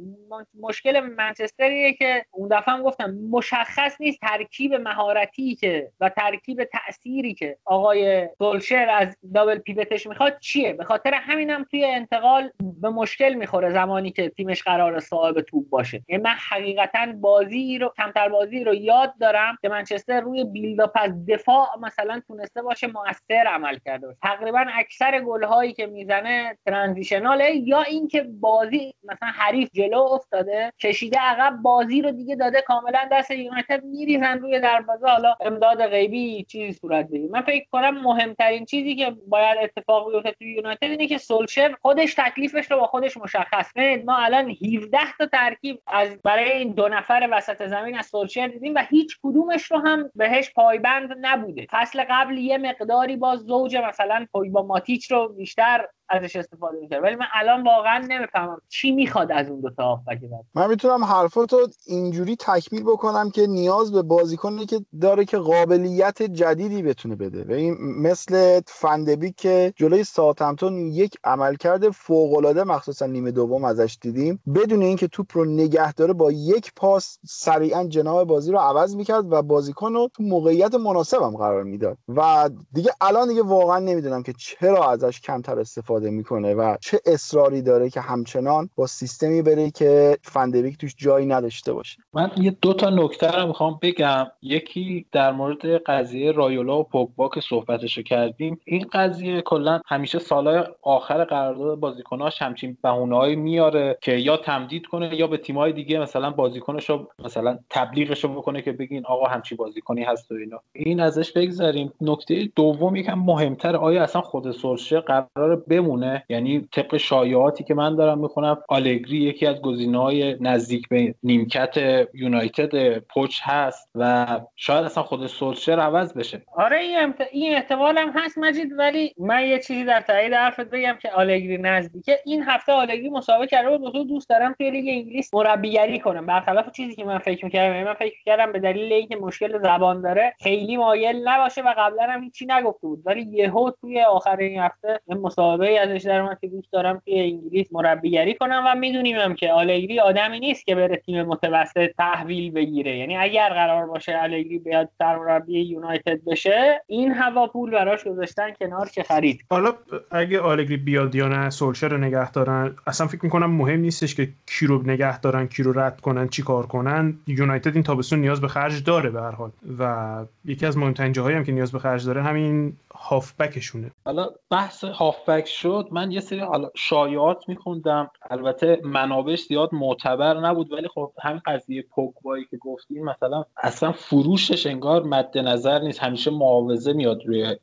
مشکل منچستریه که اون دفعه هم گفتم مشخص نیست ترکیب مهارتی که و ترکیب تأثیری که آقای سولشر از دابل پیوتش می‌خواد چیه. به خاطر همینم توی انتقال به مشکل می‌خوره زمانی که تیمش قرار صاحب توپ باشه. یعنی من حقیقتا بازی رو کمتر بازی رو یاد دارم که منچستر روی بیلداپ از دفاع مثلا تونسته باشه موثر عمل کرده باشه. تقریبا اکثر گل هایی که می‌زنه ترانزیشناله یا اینکه بازی مثلا حریف جلو افتاده کشیده عقب بازی رو دیگه داده کاملا دست یونایتد میریزن روی دروازه. حالا امداد غیبی چیزی صورت بگیره. من فکر کنم مهمترین چیزی که باید اتفاق بیفته توی یونایتد اینه که سولشر خودش تکلیفش رو با خودش مشخص کنید ما الان 17 تا ترکیب از برای این دو نفر وسط زمین از سولشر دیدیم و هیچ کدومش رو هم بهش پایبند نبوده. فصل قبل یه مقداری باز زوج مثلا با ماتیچ رو بیشتر ازش استفاده می‌کرد ولی من الان واقعا نمی‌فهمم چی می‌خواد از اون دو تا بعد من می‌تونم حرفاتو اینجوری تکمیل بکنم که نیاز به بازیکنی که داره که قابلیت جدیدی بتونه بده. و این مثل فندبی که جلوی ساوثهمپتون یک عملکرد فوق العاده مخصوصا نیمه دوم ازش دیدیم. بدون اینکه توپ رو نگه داره با یک پاس سریعا جناح بازی رو عوض می‌کرد و بازیکن رو تو موقعیت مناسبم قرار می‌داد. و دیگه الان دیگه واقعا نمی‌دونم که چرا ازش کمتر استفاده می‌کنه و چه اصراری داره که همچنان با سیستمی بره که فندریک توش جایی نداشته باشه. من یه دو تا نکته رو می‌خوام بگم. یکی در مورد قضیه رایولا و پوگبا که صحبتشو کردیم. این قضیه کلا همیشه سالهای آخر قرارداد بازیکناش همچین بهونه‌ای میاره که یا تمدید کنه یا به تیم‌های دیگه مثلا بازیکنش رو مثلا تبلیغش بکنه که بگین آقا همچی بازیکنی هست و اینا. این ازش بگذاریم نکته دوم یکم مهمتر آیا اصلا خود سولشه قرار بمونه؟ بمونه. یعنی طبق شایعاتی که من دارم می‌خونم آلگری یکی از گزینه‌های نزدیک به نیمکت یونایتد پوچ هست و شاید اصلا خود سولشر عوض بشه. آره این, این احتمال هم هست مجید ولی من یه چیزی در تایید حرفت بگم که آلگری نزدیکه. این هفته آلگری مسابقه کرده بود. دوست دارم توی لیگ انگلیس مربیگری کنم. برخلاف چیزی که من فکر می‌کردم. یعنی من فکر می‌کردم به دلیل اینکه مشکل زبان داره خیلی مایل نباشه و قبلا هم هیچی نگفته بود. ولی یهو توی آخر این هفته مسابقه ازش در من که دوست دارم توی انگلیس مربیگری کنم و می‌دونیم هم که آلگری آدمی نیست که بره تیم متوسط تحویل بگیره. یعنی اگر قرار باشه آلگری بیاد سرمربی یونایتد بشه این هواپول براش گذاشتن کنار که خرید. حالا اگه آلگری بیاد یا نه سولشر رو نگه دارن. اصلا فکر می‌کنم مهم نیستش که کی رو نگه دارن کی رو رد کنن چی کار کنن. یونایتد این تابستون نیاز به خرج داره به هر حال. و یکی از مهمترین جاهایی هم که نیاز به خرج داره همین هافبکشونه. حالا بحث هافبک شد من یه سری شایعات میخوندم البته منابش زیاد معتبر نبود ولی خب همین قضیه پوگبایی که گفتیم مثلا اصلا فروشش انگار مد نظر نیست همیشه معاوضه میاد روی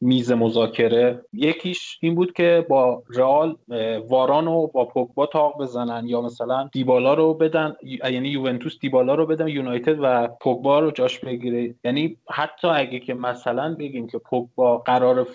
میز مذاکره. یکیش این بود که با رئال وارانو با پوگبا تاق بزنن یا مثلا دیبالا رو بدن یعنی یوونتوس دیبالا رو بدن یونایتد و پوگبا رو جاش بگیره. یعنی حتی اگه که مثلا بگیم که پوگبا قرار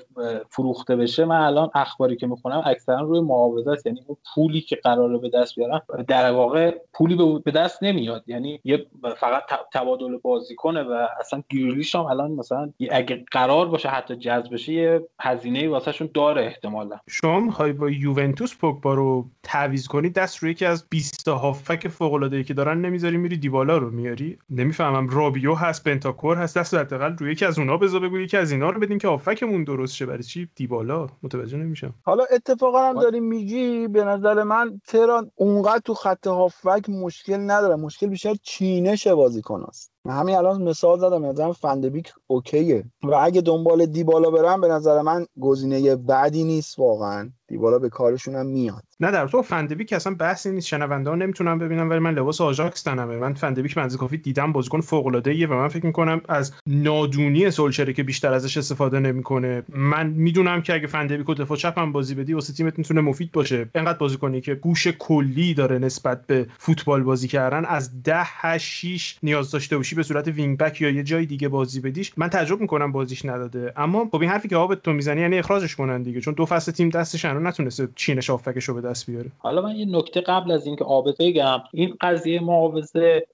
فروخته بشه من الان اخباری که می‌خونم اکثرا روی معاوضه است یعنی اون پولی که قراره به دست بیارن در واقع پولی به دست نمیاد. یعنی یه فقط تبادل بازیکنه و اصلا گیرلیش هم الان مثلا اگه قرار باشه حتی جذب بشه یه هزینه واسهشون داره احتمالا. شما می‌خوای با یوونتوس پوگبا رو تعویض کنی دست روی یکی از 20 هافک فوق العاده که دارن نمی‌ذاری میری دیوالا رو میاری؟ نمی‌فهمم رابیو هست بنتاکور هست دست حداقل روی یکی از اونها بذار بگو یکی از اینا رو بدین که هافکمون درست شه برای چی؟ دیبالا. متوجه نمیشم. حالا اتفاقا هم داری میگی به نظر من تهران اونقدر تو خط هافک مشکل نداره. مشکل بیشتر چینش بازیکن است همین الان مثال زدم نظرم فندبیک اوکیه. و اگه دنبال دیبالا برم به نظر من گزینه بعدی نیست واقعا. دیبالا به کارشون هم میاد. نه در تو فندبیک اصلا بحثی نیست. شنونده ها نمی‌تونن ببینم ولی من لباس آژاکس تنمه من فندبیک من کافی دیدم بازیکن فوق العاده و من فکر می‌کنم از نادونی سولشری که بیشتر ازش استفاده نمی‌کنه. من می‌دونم که اگه فندبیک و دفاع چپم بازی بدی واسه تیمت می‌تونه مفید باشه. انقدر بازیکنی که گوش کلی داره نسبت به فوتبال بازی کردن از 10 8 6 نیاز داشته باشی به صورت وینگ بک یا یه جای دیگه بازی بدیش من تجربه می‌کنم بازیش نداده. اما خب این حرفی که آبت تو می‌زنی یعنی اخراجش کنن دیگه چون دو فصل تیم دستش رو نتونسته چینش آفکش رو به دست بیاره. حالا من یه نکته قبل از اینکه آبت بگم این قضیه معاوضه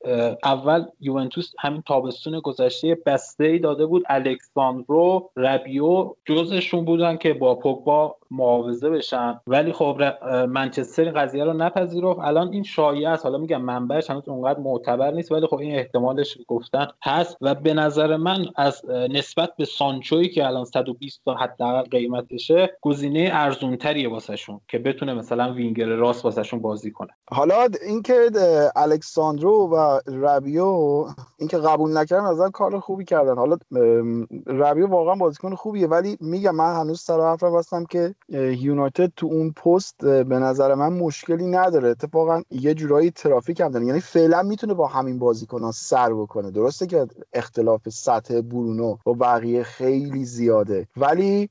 اول یوونتوس همین تابستون گذشته بسته ای داده بود. الکساندرو ربیو جزشون بودن که با پوگبا معاوضه بشن. ولی خب منچستر این قضیه رو نپذیرفت. الان این شایعه است. حالا میگم منبعش هنوز اونقدر معتبر نیست ولی خب این احتمالش گفتن هست. و به نظر من از نسبت به سانچوی که الان 120 تا حداقل قیمتشه گزینه ارزونتریه واسهشون که بتونه مثلا وینگر راست واسهشون بازی کنه. حالا اینکه الکساندرو و ربیو اینکه قبول نکردن از کار خوبی کردن. حالا ربیو واقعا بازیکن خوبیه ولی میگم من هنوز سر حرفم هستم که یونایتد تو اون پست به نظر من مشکلی نداره. اتفاقا یه جورایی ترافیک هم داره. یعنی فعلا می‌تونه با همین بازیکنان سر بکنه. درسته که اختلاف سطح برونو و بقیه خیلی زیاده. ولی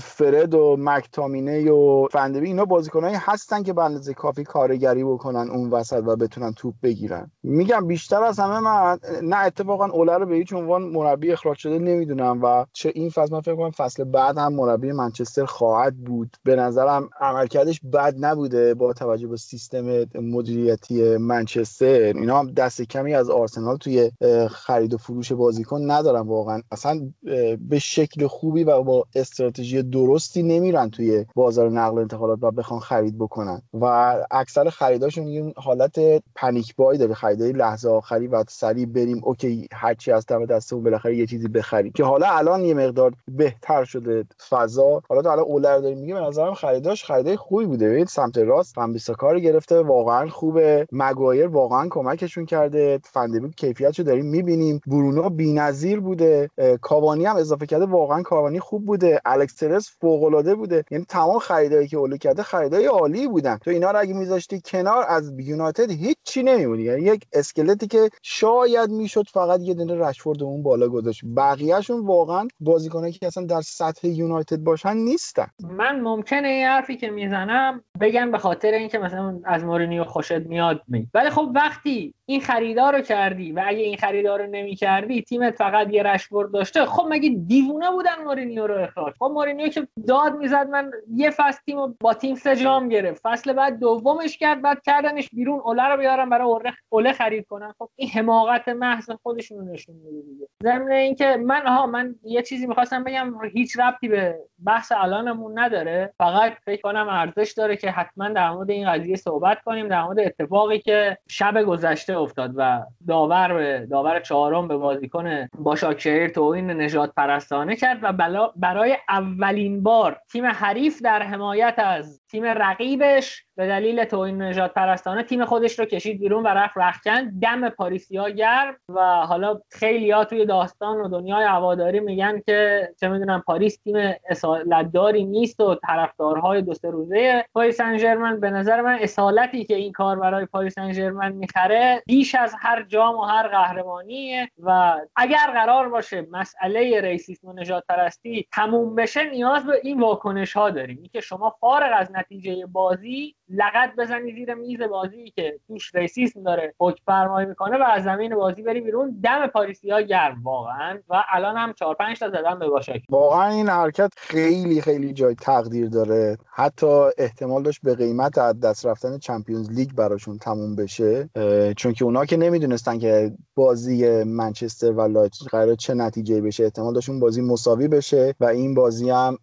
فرد و مکتامینه و فندبی اینا بازیکنایی هستن که به کافی کارگری بکنن اون وسط و بتونن توپ بگیرن. میگم بیشتر از همه من نه اتفاقا اوله رو به هیچ عنوان مربی اخراج شده نمی‌دونم و چه این فصل من فکر کنم فصل بعد هم مربی منچستر خواهد بود. به نظرم عملکردش بد نبوده با توجه به سیستم مدیریتی منچستر. اینا هم دست کمی از آرسنال توی خرید و فروش بازیکن ندارن واقعا. اصلا به شکل خوبی و با استراتژی درستی نمیرن توی بازار نقل و انتقالات و بخوان خرید بکنن. و اکثر خریداشون این حالت پنیک بای داره. خریدای لحظه آخری و سریع بریم اوکی هرچی از دم دستمون بالاخره یه چیزی بخریم. که حالا الان یه مقدار بهتر شده فضا. حالا تو الان اولر میگه به نظرم خریداش خریدای خوبی بوده. ببین سمت راست کار گرفته واقعا خوبه. مگایر واقعا کمکشون کرده. فندبیک کیفیتشو داریم می‌بینیم. برونو بی‌نظیر بوده. کاوانی هم اضافه کرده. واقعا کاوانی خوب بوده. الکس ترس فوق العاده بوده. یعنی تمام خریدایی که اولو کرده خریدای عالی بودن. تو اینا رو اگه میذاشتی کنار از یونایتد هیچ چی نمیمونی. یعنی یک اسکلتی که شاید می‌شد فقط یه دونه رشفورد اون بالا گذاشت. بقیهشون واقعا بازیکنایی که اصلا در سطح یونایتد باشن نیستن. من من ممکنه این حرفی که می‌زنم بگم به خاطر اینکه مثلا از مورینیو خوشت میاد. می. ولی خب وقتی این خریدار رو کردی و اگه این خریدار رو نمی کردی تیمت فقط یه رشورد داشته. خب مگه دیوونه بودن مورینیو رو اخراج؟ خب مورینیو که داد می‌زد من یه فصل تیم با تیم سه جام گرفت. فصل بعد دومش کرد بعد کردنش بیرون. اوله رو بیارم برای اوله خرید کنن خب این حماقت محض خودشون نشون میده دیگه. ضمن اینکه من ها من یه چیزی می‌خواستم بگم هیچ ربطی به بحث الانمون نداره. فقط فکر کنم ارزش داره که حتما در مورد این قضیه صحبت کنیم در مورد اتفاقی که شب گذشته افتاد و داور به داور چهارم به بازیکن باشاکشهیر توهین نجات پرستانه کرد و برای اولین بار تیم حریف در حمایت از تیم رقیبش به دلیل توهین نجات پرستانه تیم خودش رو کشید بیرون و رفت رخکن دم پاریسیا گرم و حالا خیلی ها توی داستان و دنیای هواداری میگن که چه می‌دونم پاریس تیم اصالتداری نیست و طرفدارهای دو سه روزه پاریس سن به نظر من اصالتی که این کار برای پاریس سن می‌خره بیش از هر جام و هر قهرمانیه و اگر قرار باشه مسئله ریسیسم و نجات پرستی تموم بشه نیاز به این واکنش ها داریم. اینکه شما فارغ از نتیجه بازی لغت بزنی زیر میز بازی که توش ریسیسم داره حکم فرمایی می‌کنه و از زمین بازی بری بیرون. دم پاریسی ها گرم واقعا و الان هم 4 5 تا زدن به باشاک. واقعا این حرکت خیلی خیلی جای تقدیر داره. حتی احتمال داشت به قیمت از دست رفتن چمپیونز لیگ براشون تموم بشه چون که اونا که نمی‌دونستن که بازی منچستر و لایپزیگ قرار چه نتیجه بشه احتمال داشت اون بازی مساوی بشه و این بازی هم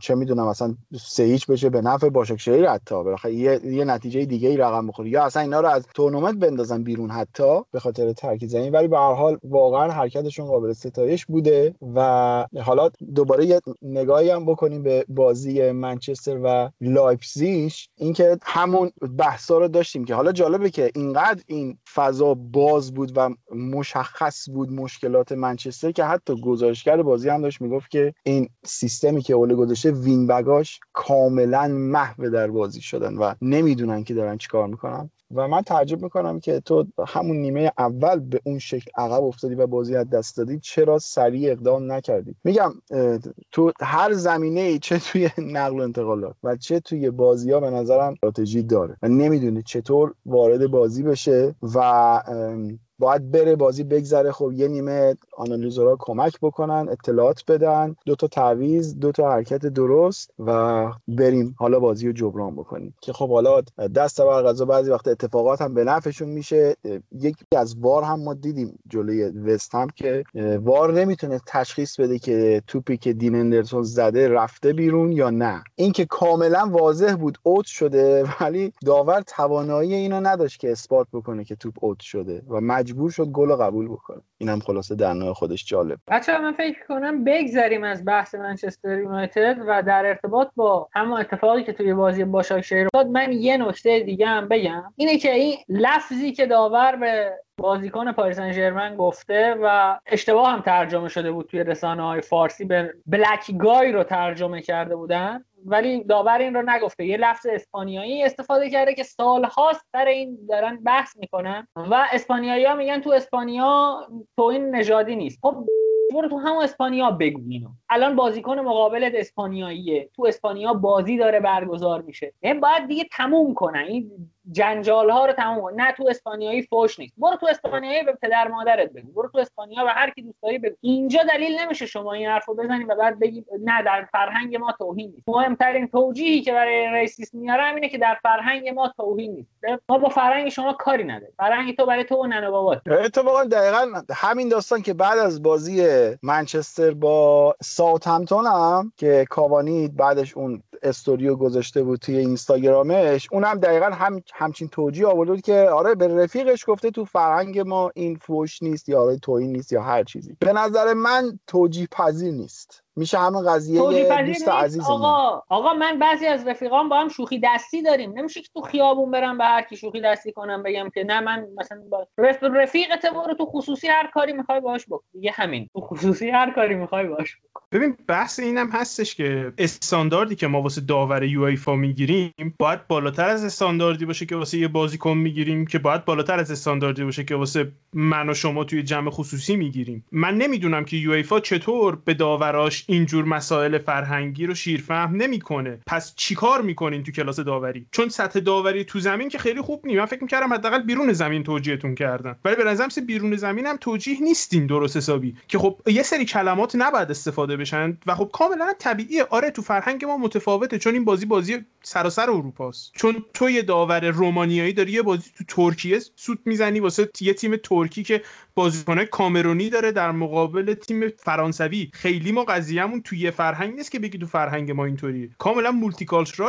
چه می‌دونم اصلا سه هیچ بشه به نفع باشاکشهیر حتی. بالاخره یه, یه نتیجه دیگه ای رقم بخوره یا اصلا اینا رو از تورنمنت بندازن بیرون حتی به خاطر ترک زمین. ولی به هر حال واقعا حرکتشون قابل ستایش بوده و حالا دوباره یه نگاهی هم بکنیم به بازی منچستر و لایپزیگ. اینکه همون بحثا رو داشتیم که حالا جالبه که اینقدر این فضا باز بود و مشخص بود مشکلات منچستر که حتی گزارشگر بازی هم داشت می‌گفت که این سیستمی که اوله گذاشته وین بگاش کاملا محو در بازی شدن و نمی‌دونن که دارن چیکار می‌کنن. و من تعجب می‌کنم که تو همون نیمه اول به اون شکل عقب افتادی و بازی از دست دادی چرا سریع اقدام نکردی؟ میگم تو هر زمینه ای چه توی نقل و انتقالات و چه توی بازی ها به نظرم استراتژی داره. و نمی‌دونه چطور وارد بازی بشه و باید بره بازی بگذره. خب یه نیمه آنالیزورها کمک بکنن اطلاعات بدن. دو تا تعویض دو تا حرکت درست و بریم حالا بازی رو جبران بکنیم. که خب حالا دست بر غذا بعضی وقت اتفاقات هم به نفعشون میشه. یکی از وار هم ما دیدیم جلوی وست هم که وار نمی‌تونه تشخیص بده که توپی که دین اندرسون زده رفته بیرون یا نه. اینکه کاملا واضح بود اوت شده ولی داور توانایی اینو نداشت که اثبات بکنه که توپ اوت شده و مجبور شد گل قبول بکنه. اینم خلاصه در نوع خودش جالب. بچه من فکر کنم بگذریم از بحث منچستر یونایتد و در ارتباط با همون اتفاقی که توی بازی باشاکشهیر افتاد من یه نکته دیگه هم بگم. اینه که این لفظی که داور به بازیکن پاریس سن گفته و اشتباه هم ترجمه شده بود توی رسانه های فارسی به بلک گای رو ترجمه کرده بودن. ولی داور این رو نگفته. یه لفظ اسپانیایی استفاده کرده که سالهاست سر این دارن بحث می‌کنن و اسپانیایی ها میگن تو اسپانیا تو این نژادی نیست. خب برو تو همون اسپانیا بگو اینو. الان بازیکن مقابلت اسپانیاییه. تو اسپانیا بازی داره برگزار میشه. این باید دیگه تموم کنن. این جنجال ها رو تموم نه تو اسپانیایی فوش نیست. برو تو اسپانیایی به پدر مادرت بگو. برو تو اسپانیا و هر کی دوست داری بگو. اینجا دلیل نمیشه شما این حرفو بزنید و بعد بگید نه در فرهنگ ما توهین نیست. مهمترین توجیهی که برای ریسیس میارم اینه که در فرهنگ ما توهین نیست. ما با فرهنگ شما کاری نداره فرهنگ تو برای تو و ننه بابات اتفاقا دقیقا همین داستان که بعد از بازی منچستر با ساوثهمپتون هم که کاوانی بعدش اون استوریو گذاشته بود توی اینستاگرامش اونم دقیقا هم همچین توجیه آورده بود که آره به رفیقش گفته تو فرهنگ ما این فوش نیست یا آره توهین نیست یا هر چیزی. به نظر من توجیه پذیر نیست. میشه همون قضیه دوست عزیز آقا آقا من بعضی از رفیقام با هم شوخی دستی داریم. نمیشه که تو خیابون برم به هر کی شوخی دستی کنم بگم که نه من مثلا با رفیقت برو تو خصوصی هر کاری می‌خوای باش بکن. دیگه همین. تو خصوصی هر کاری می‌خوای باش بکن. ببین بحث اینم هستش که استانداردی که ما واسه داور یو ایفا می‌گیریم باید بالاتر از استانداردی باشه که واسه یه بازیکن می‌گیریم که باید بالاتر از استانداردی باشه که واسه من و شما توی جمع خصوصی می‌گیریم. من نمی‌دونم که یو ایفا چطور به داوراش اینجور مسائل فرهنگی رو شیرفهم نمی‌کنه. پس چیکار می‌کنین تو کلاس داوری؟ چون سطح داوری تو زمین که خیلی خوب نی من فکر می‌کردم حداقل بیرون زمین توجیهتون کردن. ولی به نظرم بیرون زمین هم توجیه نیستین درست حسابی. که خب یه سری کلمات نباید استفاده بشن و خب کاملا طبیعیه. آره تو فرهنگ ما متفاوته. چون این بازی بازی سراسر اروپاست. چون تو یه داور رومانیایی داری یه بازی تو ترکیه سوت می‌زنی واسه یه تیم ترکی که بازیکن کامرونی داره در مقابل تیم فرانسوی. خیلی ما قضیهمون توی یه فرهنگ نیست که بگی تو فرهنگ ما اینطوریه. کاملا multi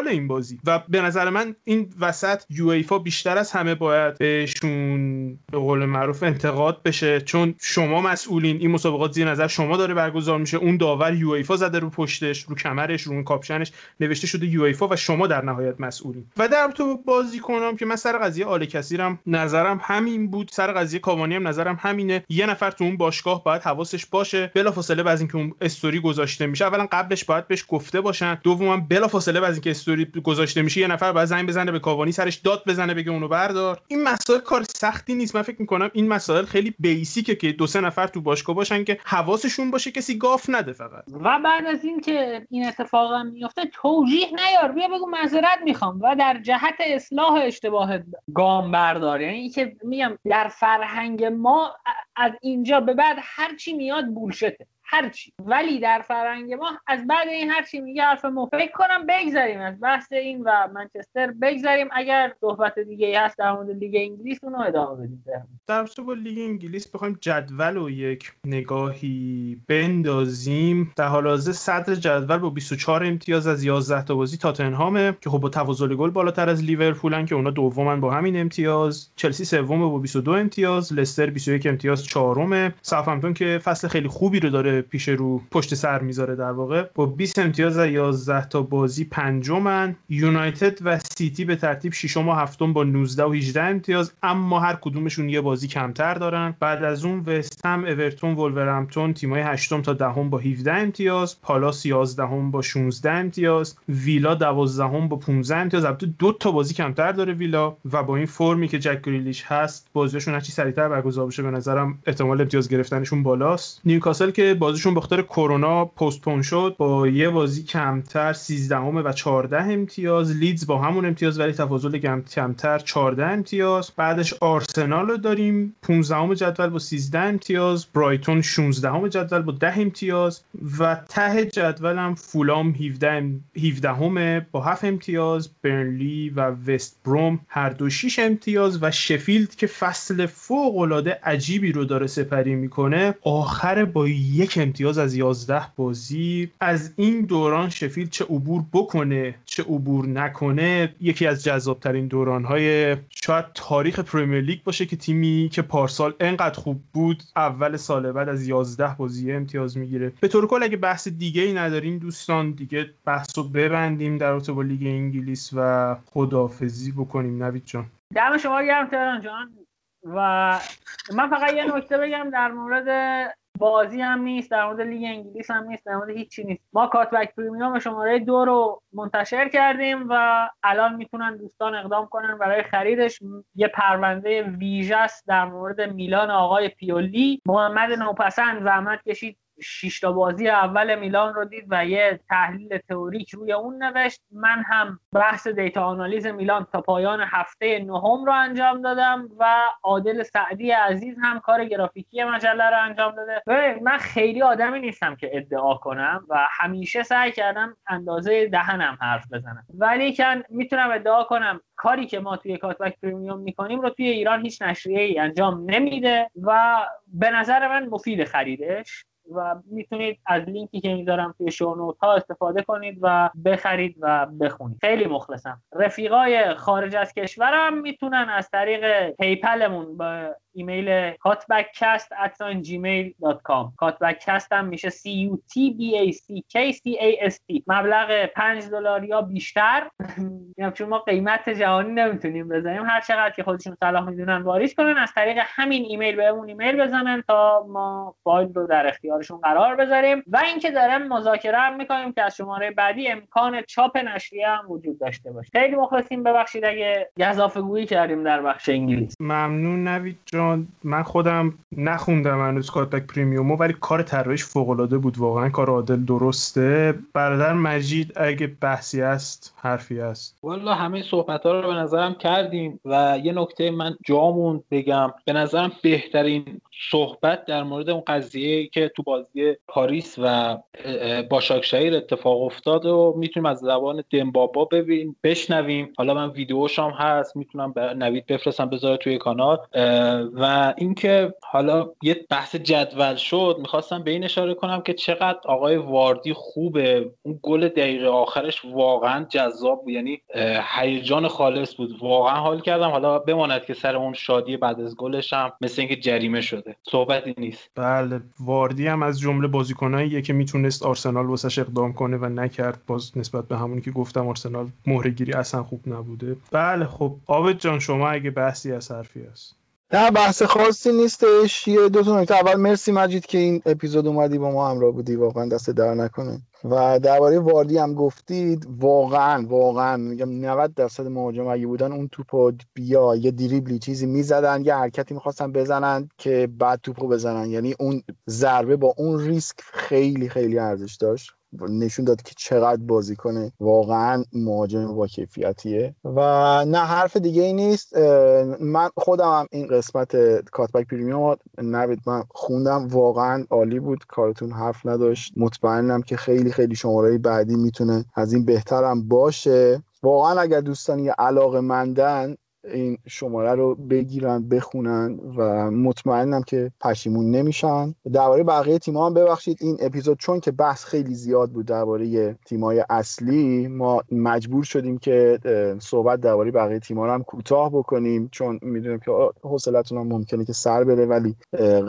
این بازی و به نظر من این وسط یوفا بیشتر از همه باید بهشون به قول معروف انتقاد بشه. چون شما مسئولین این مسابقات زیر نظر شما داره برگزار میشه. اون داور یوفا زده رو پشتش رو کمرش رو اون کاپشنش. نوشته شده یو و شما در نهایت مسئولین. و در تو بازی کنم که من سر قضیه آل کثیرم نظرم همین بود. سر قضیه کاوانی هم نظرم همینه. یه نفر تو اون باشگاه باید حواسش باشه. بلافاصله بعد اینکه اون استوری گذاشته میشه. اولا قبلش باید بهش گفته باشن. دوما بلافاصله بعد اینکه استوری گذاشته میشه یه نفر باید زنگ بزنه به کاوانی سرش داد بزنه بگه اونو بردار. این مسائل کار سختی نیست. من فکر می‌کنم این مسائل خیلی بیسیکه که دو سه نفر تو باشگاه باشن که حواسشون باشه کسی گاف نده فقط. و بعد از اینکه این اتفاق هم میفته توجیه نیار. بیا بگو معذرت می‌خوام. و در جهت اصلاح اشتباه گام بردار. یعنی که میگم در فرهنگ ما از اینجا به بعد هر چی میاد bullshit ه هرچی ولی در فرهنگ ما از بعد این هرچی میگه حرف ما فکر کنم بگذاریم از بحث این و منچستر بگذاریم. اگر صحبت دیگه هست در مورد لیگ انگلیس اونو ادامه بدیم. در با لیگ انگلیس بخوایم جدول و یک نگاهی بندازیم. در حال حاضر صدر جدول با 24 امتیاز از 11 تا بازی تاتنهامه که خب با تفاضل گل بالاتر از لیورپولن که اونا دومن با همین امتیاز. چلسی سومه با 22 امتیاز. لستر 21 امتیاز چهارمه. ساوثهمپتون که فصل خیلی خوبی رو داره پیش رو پشت سر می‌ذاره در واقع. با 20 امتیاز از 11 تا بازی پنجمن. یونایتد و سیتی به ترتیب ششم و هفتم با 19 و 18 امتیاز اما هر کدومشون یه بازی کمتر دارن. بعد از اون وست هم اورتون ولورهمپتون تیمای هشتم تا دهم با 17 امتیاز پالاس 11 هم با 16 امتیاز ویلا 12 هم با 15 امتیاز. البته دو تا بازی کمتر داره ویلا و با این فرمی که جک گریلیش هست بازیشون هرچی سریعتر برگزار بشه به نظرم احتمال امتیاز گرفتنشون بالاست. نیوکاسل که بازیشون به خاطر کرونا postpone شد. با یه بازی کمتر 13 و 14 امتیاز. لیدز با همون امتیاز ولی تفاضل کمتر 14 امتیاز. بعدش آرسنال رو داریم. 15 جدول با 13 امتیاز. برایتون 16 جدول با 10 امتیاز. و ته جدول هم فولام 17 17 با 7 امتیاز. برنلی و وست بروم هر دو 6 امتیاز. و شفیلد که فصل فوق العاده عجیبی رو داره سپری می‌کنه آخر با یک امتیاز از 11 بازی. از این دوران شفیل چه عبور بکنه چه عبور نکنه یکی از جذابترین دورانهای شاید تاریخ پریمیر لیگ باشه که تیمی که پارسال انقدر خوب بود اول سال بعد از 11 بازی امتیاز می‌گیره. به طور کل اگه بحث دیگه ای نداریم دوستان دیگه بحث رو ببندیم در رابطه با لیگ انگلیس و خدافزی بکنیم. نوید جان. دم شما گرم تهران جان. و من فقط یه نکته بگم در مورد بازی هم نیست در مورد لیگ انگلیس هم نیست در مورد هیچی نیست. ما کات‌بک premium شماره دو رو منتشر کردیم و الان می‌تونن دوستان اقدام کنن برای خریدش. یه پرونده ویژه در مورد میلان آقای پیولی. محمد نوپسند زحمت کشید. شش بازی اول میلان رو دید و یه تحلیل تئوریک روی اون نوشت. من هم بحث data analyze میلان تا پایان هفته نهم رو انجام دادم و عادل سعدی عزیز هم کار گرافیکی مجله رو انجام داده. من خیلی آدمی نیستم که ادعا کنم و همیشه سعی کردم اندازه دهنم حرف بزنم. ولیکن می‌تونم ادعا کنم کاری که ما توی Cutback Premium می‌کنیم رو توی ایران هیچ نشریه ای انجام نمیده و به نظر من مفیده خریدش. و می‌تونید از لینکی که می‌ذارم توی show note ها استفاده کنید و بخرید و بخونید. خیلی مخلصم. رفیقای خارج از کشورم می‌تونن از طریق PayPal مون با ایمیل cutbackcast@gmail.com cutbackcast هم میشه C U T B A C K C A S T. مبلغ 5 دلار یا بیشتر. چون ما قیمت جهانی نمی‌تونیم بزنیم. هر چقدر که خودشون صلاح می‌دونن واریز کنن. از طریق همین ایمیل بهمون ایمیل بزنن تا ما فایل رو در اختیار انتظارشون قرار بذاریم و اینکه داریم مذاکره هم می‌کنیم که از شماره بعدی امکان چاپ نشریه هم وجود داشته باشه. خیلی مخلصیم ببخشید اگه گزافه گویی کردیم در بخش انگلیس. ممنون نوید جان. من خودم نخوندم هنوز Cutback Premium و ولی کار طراحیش فوق العاده بود. واقعا کار عادل درسته. برادر مجید اگه بحثی است حرفی است والا همه صحبت ها رو به نظرم کردیم و یه نکته من جامون بگم. به نظرم بهترین صحبت در مورد اون قضیه که تو بازی پاریس و باشاکشهیر اتفاق افتاد و می‌تونیم از زبان دمبابا ببین بشنویم. حالا من ویدیوش هم هست می‌تونم نوید بفرستم بذاره توی کانال. و اینکه حالا یه بحث جدول شد می‌خواستم به این اشاره کنم که چقدر آقای واردی خوبه. اون گل دقیقه آخرش واقعا جذاب بود یعنی هیجان خالص بود. واقعا حال کردم. حالا بماند که سر اون شادی بعد از گلش هم مثل اینکه جریمه شده. صحبتی نیست. بله واردی از جمله بازیکناییه که می‌تونست آرسنال واسش اقدام کنه و نکرد باز نسبت به همونی که گفتم آرسنال مهرگیری اصلا خوب نبوده. بله خب آبد جان شما اگه بحثی از حرفی هست. نه بحث خاصی نیستش. یه دو تا نکته. اول مرسی مجید که این اپیزود اومدی با ما همراه بودی. واقعا دست در نکنه. و درباره واردی هم گفتید. واقعا واقعا. میگم 90 درصد مهاجم اگه بودن اون توپو بیا یه دریبلی چیزی می‌زدن یه حرکتی می‌خواستن بزنن که بعد توپو بزنن. یعنی اون ضربه با اون ریسک خیلی خیلی ارزش داشت. نشون داد که چقدر بازی کنه واقعا مهاجم با کیفیتیه. و نه حرف دیگه ای نیست. من خودم هم این قسمت کاتبک پریمیوم نوید من خوندم. واقعا عالی بود. کارتون حرف نداشت. مطمئنم که خیلی خیلی شماره بعدی می‌تونه از این بهترم باشه. واقعا اگر دوستان یه علاقه مندن این شماره رو بگیرن بخونن و مطمئنم که پشیمون نمیشن. درباره بقیه تیم هم ببخشید این اپیزود چون که بحث خیلی زیاد بود درباره تیمای اصلی ما مجبور شدیم که صحبت درباره بقیه تیم‌ها رو هم کوتاه بکنیم چون می‌دونیم که حوصلتون هم ممکنه که سر بره ولی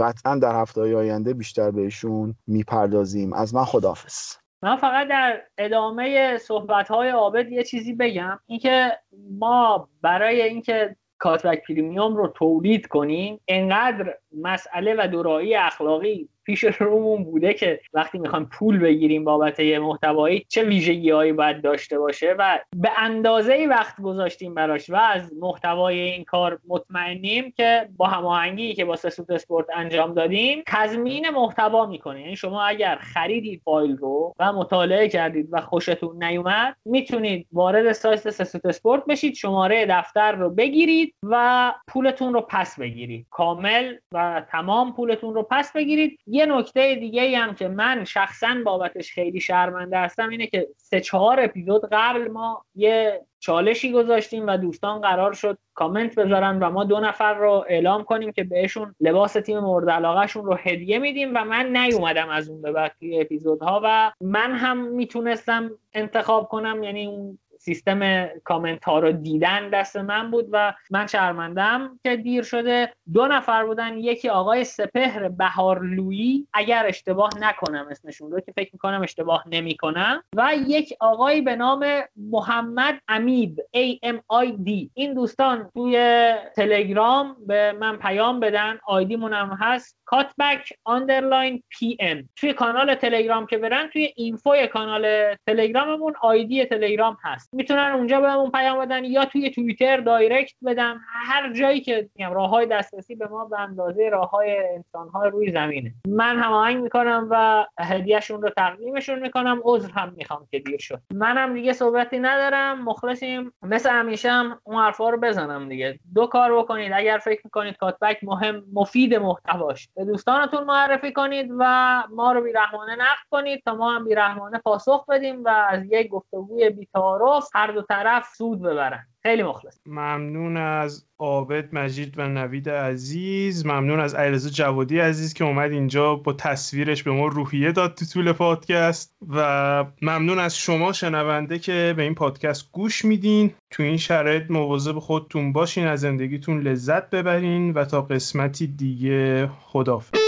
قطعا در هفته آینده بیشتر بهشون می‌پردازیم. از من خداحافظ. من فقط در ادامه صحبت های عابد یه چیزی بگم. اینکه ما برای اینکه کاتبک پریمیوم رو تولید کنیم انقدر مسئله و دورایی اخلاقی پیش رومون بوده که وقتی می‌خوایم پول بگیریم بابت یه محتوایی چه ویژگی هایی باید داشته باشه و به اندازه وقت گذاشتیم براش و از محتوای این کار مطمئنیم که با هماهنگی که با سسوت اسپورت انجام دادیم تضمین محتوا می‌کنه. یعنی شما اگر خریدید فایل رو و مطالعه کردید و خوشتون نیومد می‌تونید وارد سایت سسوت اسپورت بشید شماره دفتر رو بگیرید و پولتون رو پس بگیرید. کامل و تمام پولتون رو پس بگیرید. یه نکته دیگه هم که من شخصا بابتش خیلی شرمنده هستم اینه که سه چهار اپیزود قبل ما یه چالشی گذاشتیم و دوستان قرار شد کامنت بذارن و ما دو نفر رو اعلام کنیم که بهشون لباس تیم مورد علاقهشون رو هدیه میدیم و من نیومدم از اون به بعد اپیزودها و من هم می‌تونستم انتخاب کنم یعنی اون سیستم کامنت ها رو دیدن دست من بود و من شرمندم که دیر شده دو نفر بودن یکی آقای سپهر بهارلویی اگر اشتباه نکنم اسمشون رو که فکر می‌کنم اشتباه نمی‌کنم و یک آقای به نام محمد امید A-M-I-D این دوستان توی تلگرام به من پیام بدن ID منم هست. Cutback underline PM. توی کانال تلگرام که برن توی info ی کانال تلگراممون ID تلگرام هست. می‌تونن اونجا بهمون پیام بدن یا توی توییتر direct بدن. هر جایی که میگم راه های دسترسی به ما به اندازه راه های انسان های روی زمینه. من هماهنگ می‌کنم و هدیهشون رو تقدیمشون می‌کنم. عذر هم می‌خوام که دیر شد. منم دیگه صحبتی ندارم. مخلصیم. مثل همیشه هم اون حرفا رو بزنم دیگه. دو کار بکنید. اگر فکر می‌کنید کاتبک مهم مفید محتواش. به دوستانتون معرفی کنید و ما رو بیرحمانه نقد کنید تا ما هم بیرحمانه پاسخ بدیم و از یک گفتگوی بیتعارف هر دو طرف سود ببرن. خیلی مخلص. ممنون از عابد مجید و نوید عزیز. ممنون از علیرضا جوادی عزیز که اومد اینجا با تصویرش به ما روحیه داد تو طول پادکست. و ممنون از شما شنونده که به این پادکست گوش میدین. تو این شرایط مواظب خودتون باشین از زندگیتون لذت ببرین و تا قسمتی دیگه خدافظ